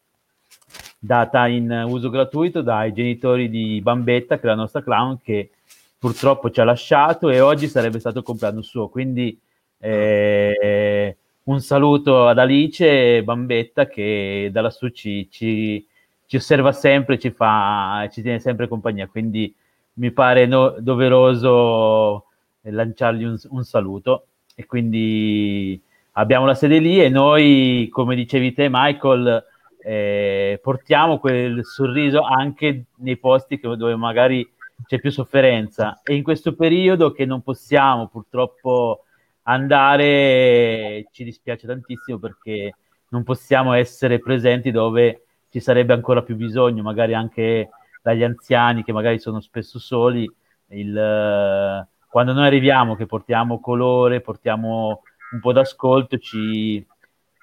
data in uso gratuito dai genitori di Bambetta, che è la nostra clown, che purtroppo ci ha lasciato e oggi sarebbe stato comprato suo. Quindi eh, un saluto ad Alice Bambetta che da lassù ci, ci ci osserva sempre, ci fa, ci tiene sempre compagnia, quindi mi pare no, doveroso lanciargli un, un, saluto. E quindi abbiamo la sede lì e noi, come dicevi te Michael, eh, portiamo quel sorriso anche nei posti dove magari c'è più sofferenza. E in questo periodo che non possiamo purtroppo andare ci dispiace tantissimo perché non possiamo essere presenti dove ci sarebbe ancora più bisogno, magari anche dagli anziani che magari sono spesso soli. Il, quando noi arriviamo, che portiamo colore, portiamo un po' d'ascolto, ci,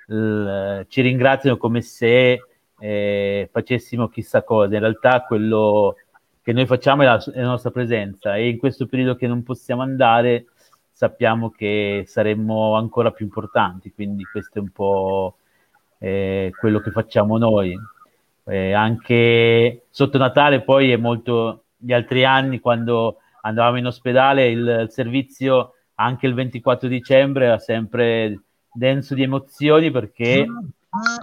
il, ci ringraziano come se eh, facessimo chissà cosa. In realtà quello che noi facciamo è la, è la, nostra presenza e in questo periodo che non possiamo andare sappiamo che saremmo ancora più importanti, quindi questo è un po' eh, quello che facciamo noi. Eh, anche sotto Natale poi è molto gli altri anni quando andavamo in ospedale il, il servizio anche il 24 dicembre era sempre denso di emozioni perché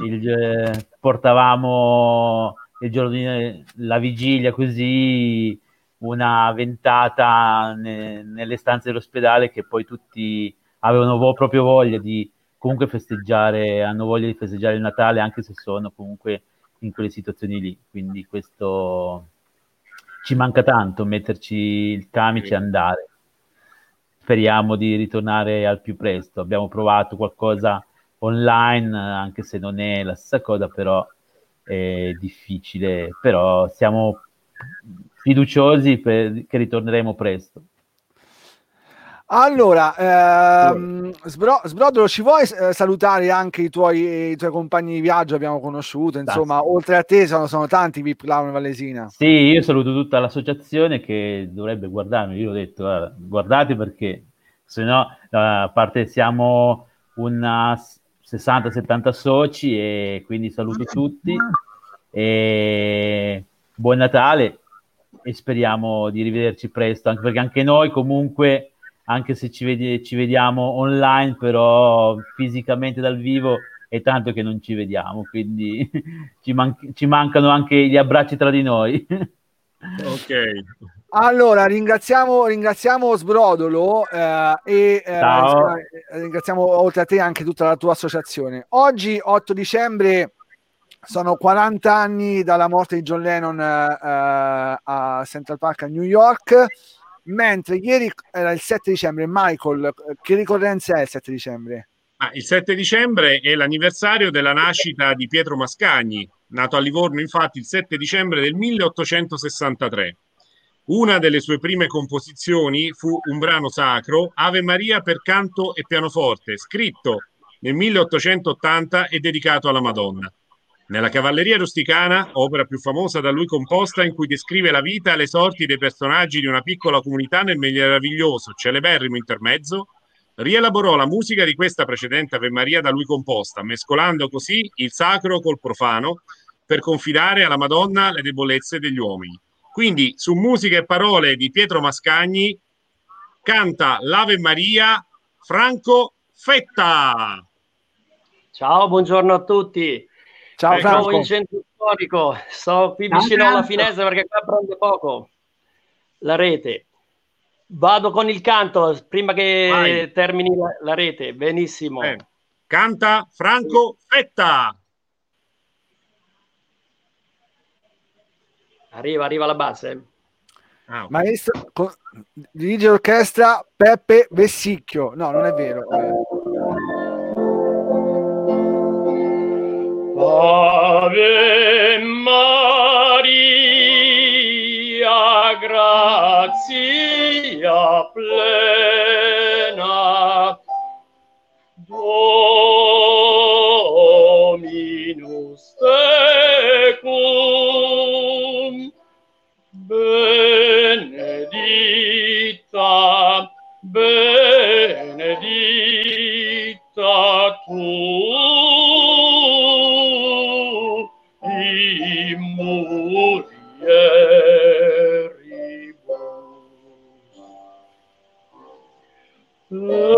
il, eh, portavamo il giorno di, la vigilia così una ventata ne, nelle stanze dell'ospedale che poi tutti avevano vo- proprio voglia di comunque festeggiare, hanno voglia di festeggiare il Natale anche se sono comunque in quelle situazioni lì. Quindi questo ci manca tanto metterci il camice e andare. Speriamo di ritornare al più presto. Abbiamo provato qualcosa online, anche se non è la stessa cosa, però è difficile. Però siamo fiduciosi per, che ritorneremo presto. Allora, ehm, Sbro- Sbrodolo, ci vuoi eh, salutare anche i tuoi, i tuoi, compagni di viaggio? Abbiamo conosciuto, insomma, Tanti. oltre a te sono, sono tanti VIP Clown Valesina. Sì, io saluto tutta l'associazione che dovrebbe guardarmi. Io ho detto, guarda, guardate perché se no, a parte siamo una 60-70 soci e quindi saluto tutti. E buon Natale e speriamo di rivederci presto, anche perché anche noi comunque anche se ci, vedi, ci vediamo online, però fisicamente dal vivo è tanto che non ci vediamo, quindi ci, man- ci mancano anche gli abbracci tra di noi. ok. Allora, ringraziamo, ringraziamo Sbrodolo eh, e eh, ringraziamo oltre a te anche tutta la tua associazione. Oggi, 8 dicembre, sono 40 anni dalla morte di John Lennon eh, a Central Park a New York mentre ieri era il 7 dicembre. Michael, che ricorrenza è il 7 dicembre? Ah, il 7 dicembre è l'anniversario della nascita di Pietro Mascagni, nato a Livorno infatti il 7 dicembre del 1863. Una delle sue prime composizioni fu un brano sacro, Ave Maria per canto e pianoforte, scritto nel 1880 e dedicato alla Madonna. Nella Cavalleria Rusticana, opera più famosa da lui composta, in cui descrive la vita e le sorti dei personaggi di una piccola comunità nel meraviglioso, celeberrimo intermezzo, rielaborò la musica di questa precedente Ave Maria da lui composta, mescolando così il sacro col profano per confidare alla Madonna le debolezze degli uomini. Quindi, su musica e parole di Pietro Mascagni, canta l'Ave Maria Franco Fetta. Ciao, buongiorno a tutti. Ciao Mi Franco. in centro storico, sto qui vicino alla finestra perché qua prende poco la rete. Vado con il canto prima che Vai. termini la, la rete. Benissimo. Eh, Canta Franco Fetta. Arriva, arriva la base. Ah, Maestro, con- dirige l'orchestra Peppe Vessicchio. No, non è vero. Eh, Ave Maria, grazia plena, Dominus tecum, benedicta, benedicta tu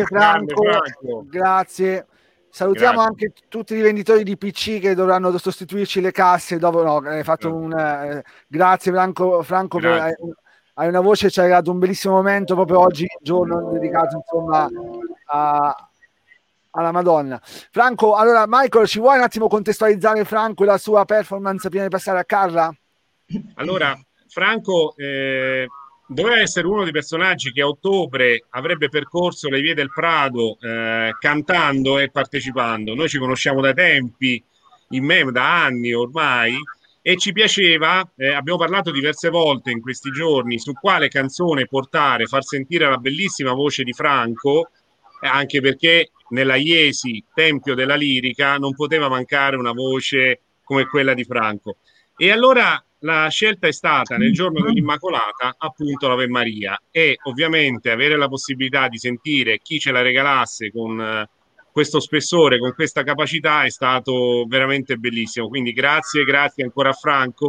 Grazie Grande Franco, Franco. grazie. Salutiamo Grazie. anche tutti i rivenditori di PC che dovranno sostituirci le casse dopo. No, hai fatto un, eh, grazie Franco, Franco per- Grazie. hai, hai una voce, ci hai dato un bellissimo momento proprio oggi, giorno dedicato insomma a- alla Madonna. Franco, allora Michael, ci vuoi un attimo contestualizzare Franco e la sua performance prima di passare a Carla? Allora, Franco eh, doveva essere uno dei personaggi che a ottobre avrebbe percorso le vie del Prado eh, cantando e partecipando. Noi ci conosciamo da tempi, in me da anni ormai, e ci piaceva, eh, abbiamo parlato diverse volte in questi giorni su quale canzone portare, far sentire la bellissima voce di Franco, eh, anche perché nella Iesi, Tempio della Lirica, non poteva mancare una voce come quella di Franco. E allora la scelta è stata nel giorno dell'Immacolata appunto l'Ave Maria e ovviamente avere la possibilità di sentire chi ce la regalasse con eh, questo spessore, con questa capacità è stato veramente bellissimo. Quindi grazie, grazie ancora a Franco,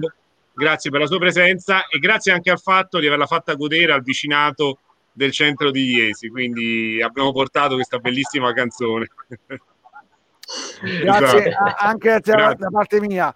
grazie per la sua presenza e grazie anche al fatto di averla fatta godere al vicinato del centro di Iesi. Quindi abbiamo portato questa bellissima canzone. Grazie esatto. anche da parte mia.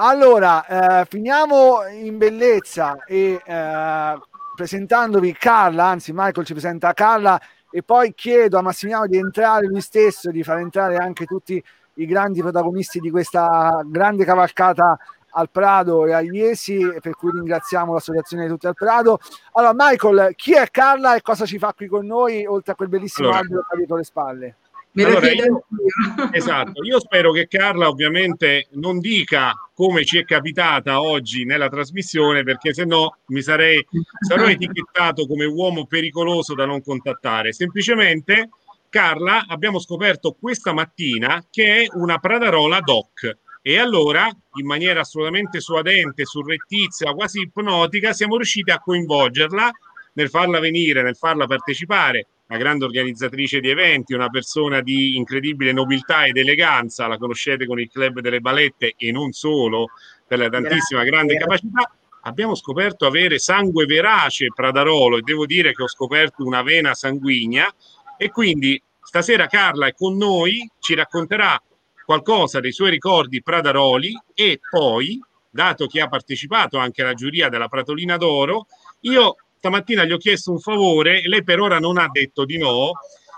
Allora, eh, finiamo in bellezza e eh, presentandovi Carla, anzi Michael ci presenta Carla e poi chiedo a Massimiliano di entrare lui stesso, di far entrare anche tutti i grandi protagonisti di questa grande cavalcata al Prado e a Iesi, per cui ringraziamo l'associazione di tutti al Prado. Allora, Michael, chi è Carla e cosa ci fa qui con noi, oltre a quel bellissimo allora, albero che ha dietro le spalle? Me allora, io, esatto, io spero che Carla ovviamente non dica come ci è capitata oggi nella trasmissione, perché se no mi sarei sarò etichettato come uomo pericoloso da non contattare. Semplicemente, Carla, abbiamo scoperto questa mattina che è una Pradarola DOC. E allora, in maniera assolutamente suadente, surrettizia, quasi ipnotica, siamo riusciti a coinvolgerla nel farla venire, nel farla partecipare una grande organizzatrice di eventi, una persona di incredibile nobiltà ed eleganza, la conoscete con il club delle balette e non solo, per la tantissima Grazie. grande capacità. Abbiamo scoperto avere sangue verace Pradarolo e devo dire che ho scoperto una vena sanguigna e quindi stasera Carla è con noi, ci racconterà qualcosa dei suoi ricordi Pradaroli e poi, dato che ha partecipato anche alla giuria della Pratolina d'Oro, io stamattina gli ho chiesto un favore lei per ora non ha detto di no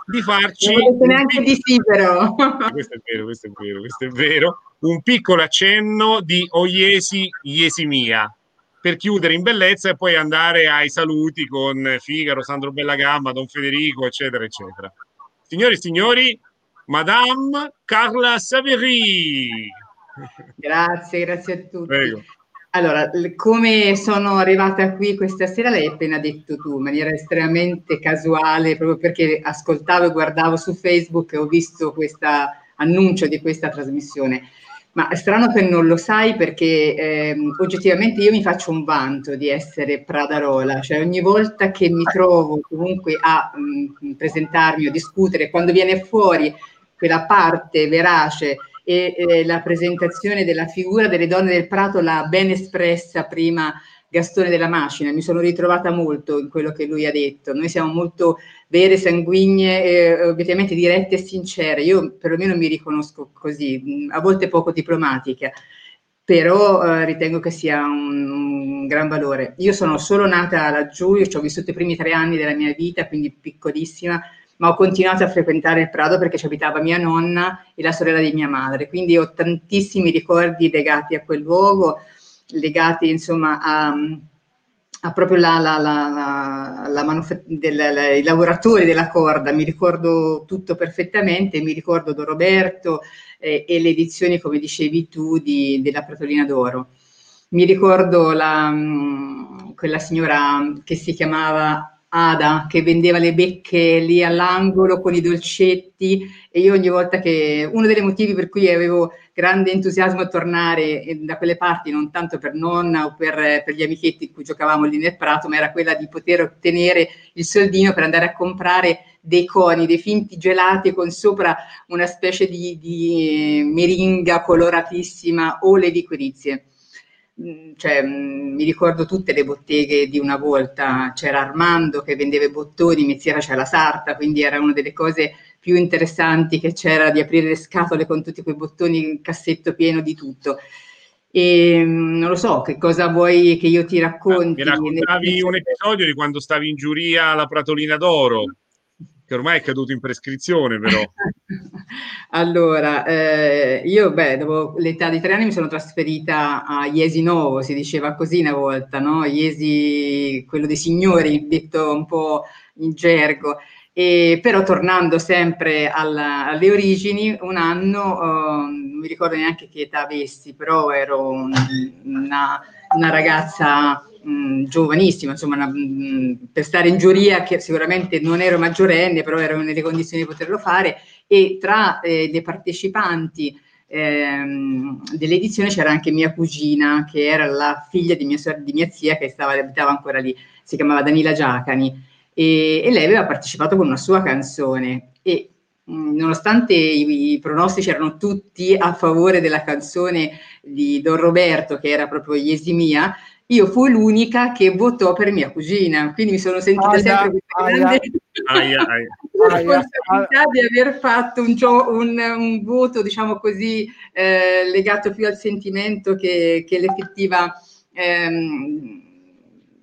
di farci non neanche di sì però questo è vero questo è vero questo è vero un piccolo accenno di Oiesi Iesimia per chiudere in bellezza e poi andare ai saluti con Figaro, Sandro Bellagamba, Don Federico, eccetera, eccetera. Signori e signori, Madame Carla Saveri. Grazie, grazie a tutti. Prego. Allora, come sono arrivata qui questa sera, l'hai appena detto tu, in maniera estremamente casuale, proprio perché ascoltavo e guardavo su Facebook e ho visto questo annuncio di questa trasmissione. Ma è strano che non lo sai perché eh, oggettivamente io mi faccio un vanto di essere Pradarola, cioè ogni volta che mi trovo comunque a mh, mm, presentarmi o discutere, quando viene fuori quella parte verace e eh, la presentazione della figura delle donne del Prato l'ha ben espressa prima Gastone della Macina, mi sono ritrovata molto in quello che lui ha detto. Noi siamo molto vere, sanguigne, eh, obiettivamente dirette e sincere. Io perlomeno mi riconosco così, a volte poco diplomatica, però eh, ritengo che sia un, un, gran valore. Io sono solo nata laggiù, io ci ho vissuto i primi tre anni della mia vita, quindi piccolissima, ma ho continuato a frequentare il Prado perché ci abitava mia nonna e la sorella di mia madre, quindi ho tantissimi ricordi legati a quel luogo, legati insomma a, a proprio la, la, la, la manuf- del, i lavoratori della corda, mi ricordo tutto perfettamente, mi ricordo Don Roberto eh, e le edizioni, come dicevi tu, di, della Pratolina d'Oro. Mi ricordo la, quella signora che si chiamava Ada che vendeva le becche lì all'angolo con i dolcetti e io ogni volta che uno dei motivi per cui avevo grande entusiasmo a tornare da quelle parti, non tanto per nonna o per, per gli amichetti in cui giocavamo lì nel prato, ma era quella di poter ottenere il soldino per andare a comprare dei coni, dei finti gelati con sopra una specie di, di meringa coloratissima o le liquirizie. Cioè, mi ricordo tutte le botteghe di una volta, c'era Armando che vendeva i bottoni, Mezziera c'era la sarta, quindi era una delle cose più interessanti che c'era di aprire le scatole con tutti quei bottoni, il cassetto pieno di tutto. E non lo so, che cosa vuoi che io ti racconti? Mi raccontavi un episodio di quando stavi in giuria alla Pratolina d'Oro che ormai è caduto in prescrizione però. allora, eh, io beh, dopo l'età di tre anni mi sono trasferita a Iesi Novo, si diceva così una volta, no? Iesi, quello dei signori, detto un po' in gergo. E, però tornando sempre alla, alle origini, un anno, uh, non mi ricordo neanche che età avessi, però ero un, una, una ragazza mh, giovanissima, insomma, una, mh, per stare in giuria, che sicuramente non ero maggiorenne, però ero nelle condizioni di poterlo fare, e tra eh, le partecipanti ehm, dell'edizione c'era anche mia cugina, che era la figlia di mia, di mia zia, che stava, abitava ancora lì, si chiamava Danila Giacani, e, e lei aveva partecipato con una sua canzone. E mh, nonostante i, i, pronostici erano tutti a favore della canzone di Don Roberto, che era proprio Yesimia, io fui l'unica che votò per mia cugina, quindi mi sono sentita aia, sempre questa grande aia, aia, responsabilità di aver fatto un, un, un voto, diciamo così, eh, legato più al sentimento che, che l'effettiva ehm,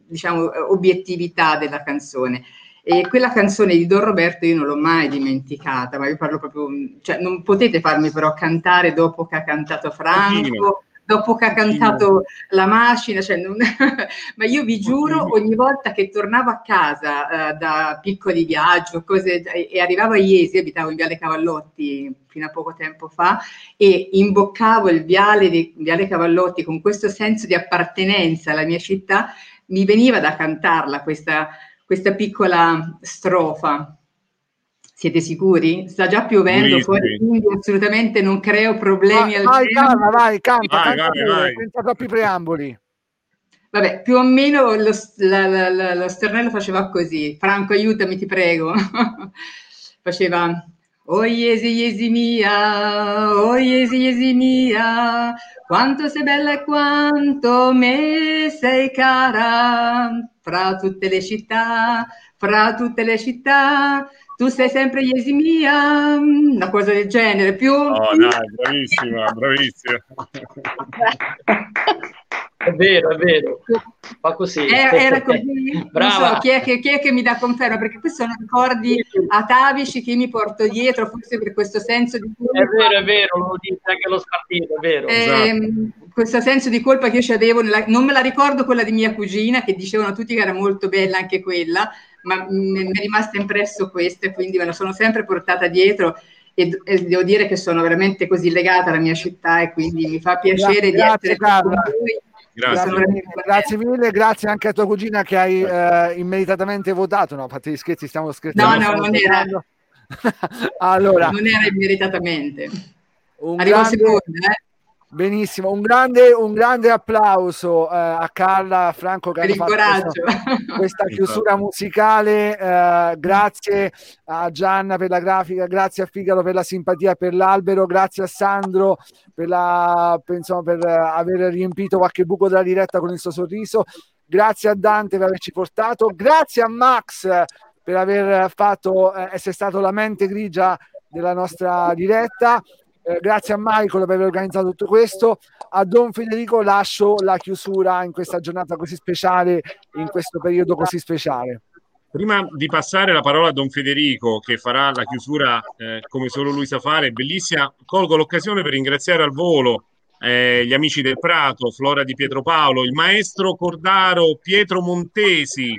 diciamo, obiettività della canzone. E quella canzone di Don Roberto io non l'ho mai dimenticata, ma io parlo proprio, cioè non potete farmi però cantare dopo che ha cantato Franco, dopo che ha cantato La macina, cioè non... ma io vi giuro ogni volta che tornavo a casa uh, da piccoli viaggi cose, e arrivavo a Iesi, abitavo in Viale Cavallotti fino a poco tempo fa, e imboccavo il Viale, di, Viale Cavallotti con questo senso di appartenenza alla mia città, mi veniva da cantarla questa, questa piccola strofa. Siete sicuri? Sta già piovendo fuori, quindi assolutamente non creo problemi vai, al vai, calma, vai, canta, vai, canta vai, vai. senza troppi preamboli. Vabbè, più o meno lo, la, la, la, lo stornello faceva così. Franco, aiutami, ti prego. faceva Oh Iesi, Iesi mia, oh Iesi, Iesi mia, quanto sei bella e quanto me sei cara, fra tutte le città, fra tutte le città, tu sei sempre Iesi mia, una cosa del genere, più... Oh dai, bravissima, bravissima. È vero, è vero. Fa così. Era, era così? Brava. So, chi, è che, chi, è che, mi dà conferma? Perché questi sono ricordi atavici che mi porto dietro, forse per questo senso di colpa. È vero, è vero, lo dice anche lo spartito, è vero. Eh, esatto. Questo senso di colpa che io avevo, nella, non me la ricordo quella di mia cugina, che dicevano tutti che era molto bella anche quella, ma mi è rimasta impresso questa e quindi me la sono sempre portata dietro. E, e, devo dire che sono veramente così legata alla mia città e quindi mi fa piacere grazie, di essere grazie, con voi Grazie. grazie mille, grazie anche a tua cugina che hai eh, immeritatamente votato. No, fate gli scherzi, stiamo scherzando. No, no, non era. allora, non era immeritatamente. Un Arrivo grande... secondo, eh. Benissimo, un grande, un grande applauso eh, a Carla Franco che per il coraggio. questa chiusura musicale. Eh, grazie a Gianna per la grafica, grazie a Figaro per la simpatia per l'albero, grazie a Sandro per, la, per, insomma, per aver riempito qualche buco della diretta con il suo sorriso. Grazie a Dante per averci portato, grazie a Max per aver fatto eh, essere stato la mente grigia della nostra diretta. Eh, grazie a Michael per aver organizzato tutto questo. A Don Federico lascio la chiusura in questa giornata così speciale, in questo periodo così speciale. Prima di passare la parola a Don Federico, che farà la chiusura eh, come solo lui sa fare, bellissima, colgo l'occasione per ringraziare al volo eh, gli amici del Prato, Flora di Pietro Paolo, il maestro Cordaro Pietro Montesi,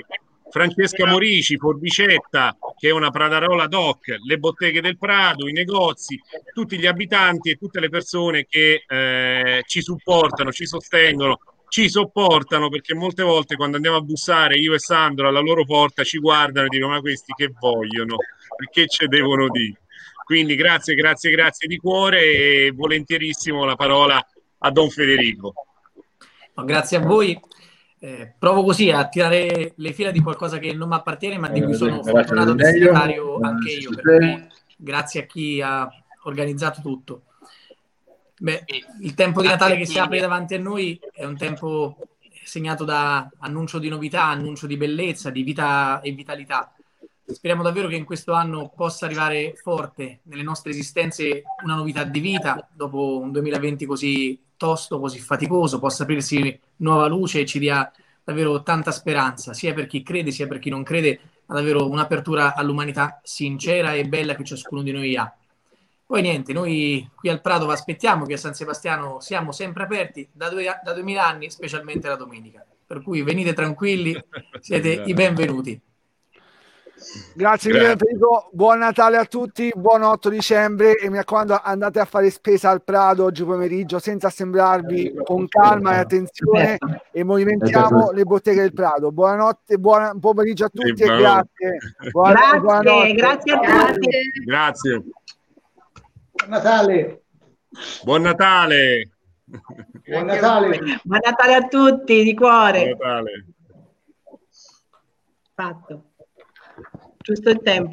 Francesca Morici, Forbicetta, che è una Pradarola Doc, le botteghe del Prado, i negozi, tutti gli abitanti e tutte le persone che eh, ci supportano, ci sostengono, ci sopportano perché molte volte quando andiamo a bussare io e Sandro alla loro porta ci guardano e dicono ma questi che vogliono, che ci devono dire. Quindi grazie, grazie, grazie di cuore e volentierissimo la parola a Don Federico. Grazie a voi eh, provo così a tirare le fila di qualcosa che non mi appartiene, ma di cui sono fortunato destinatario anche io. grazie a chi ha organizzato tutto. Beh, il tempo di Natale che si apre davanti a noi è un tempo segnato da annuncio di novità, annuncio di bellezza, di vita e vitalità. Speriamo davvero che in questo anno possa arrivare forte nelle nostre esistenze una novità di vita dopo un 2020 così tosto, così faticoso, possa aprirsi nuova luce e ci dia davvero tanta speranza, sia per chi crede sia per chi non crede, ma davvero un'apertura all'umanità sincera e bella che ciascuno di noi ha. Poi niente, noi qui al Prato vi aspettiamo che a San Sebastiano siamo sempre aperti da, due, da 2000 anni, specialmente la domenica. Per cui venite tranquilli, siete i benvenuti. Grazie mille Federico, buon Natale a tutti, buon 8 dicembre e mi raccomando andate a fare spesa al Prado oggi pomeriggio senza assembrarvi con calma e attenzione e movimentiamo le botteghe del Prado. Buonanotte, buon pomeriggio a tutti e grazie. Buona, grazie, grazie a tutti. Grazie. Buon Natale. Buon Natale. Buon Natale. Buon Natale a tutti di cuore. Buon Natale. Fatto giusto il tempo.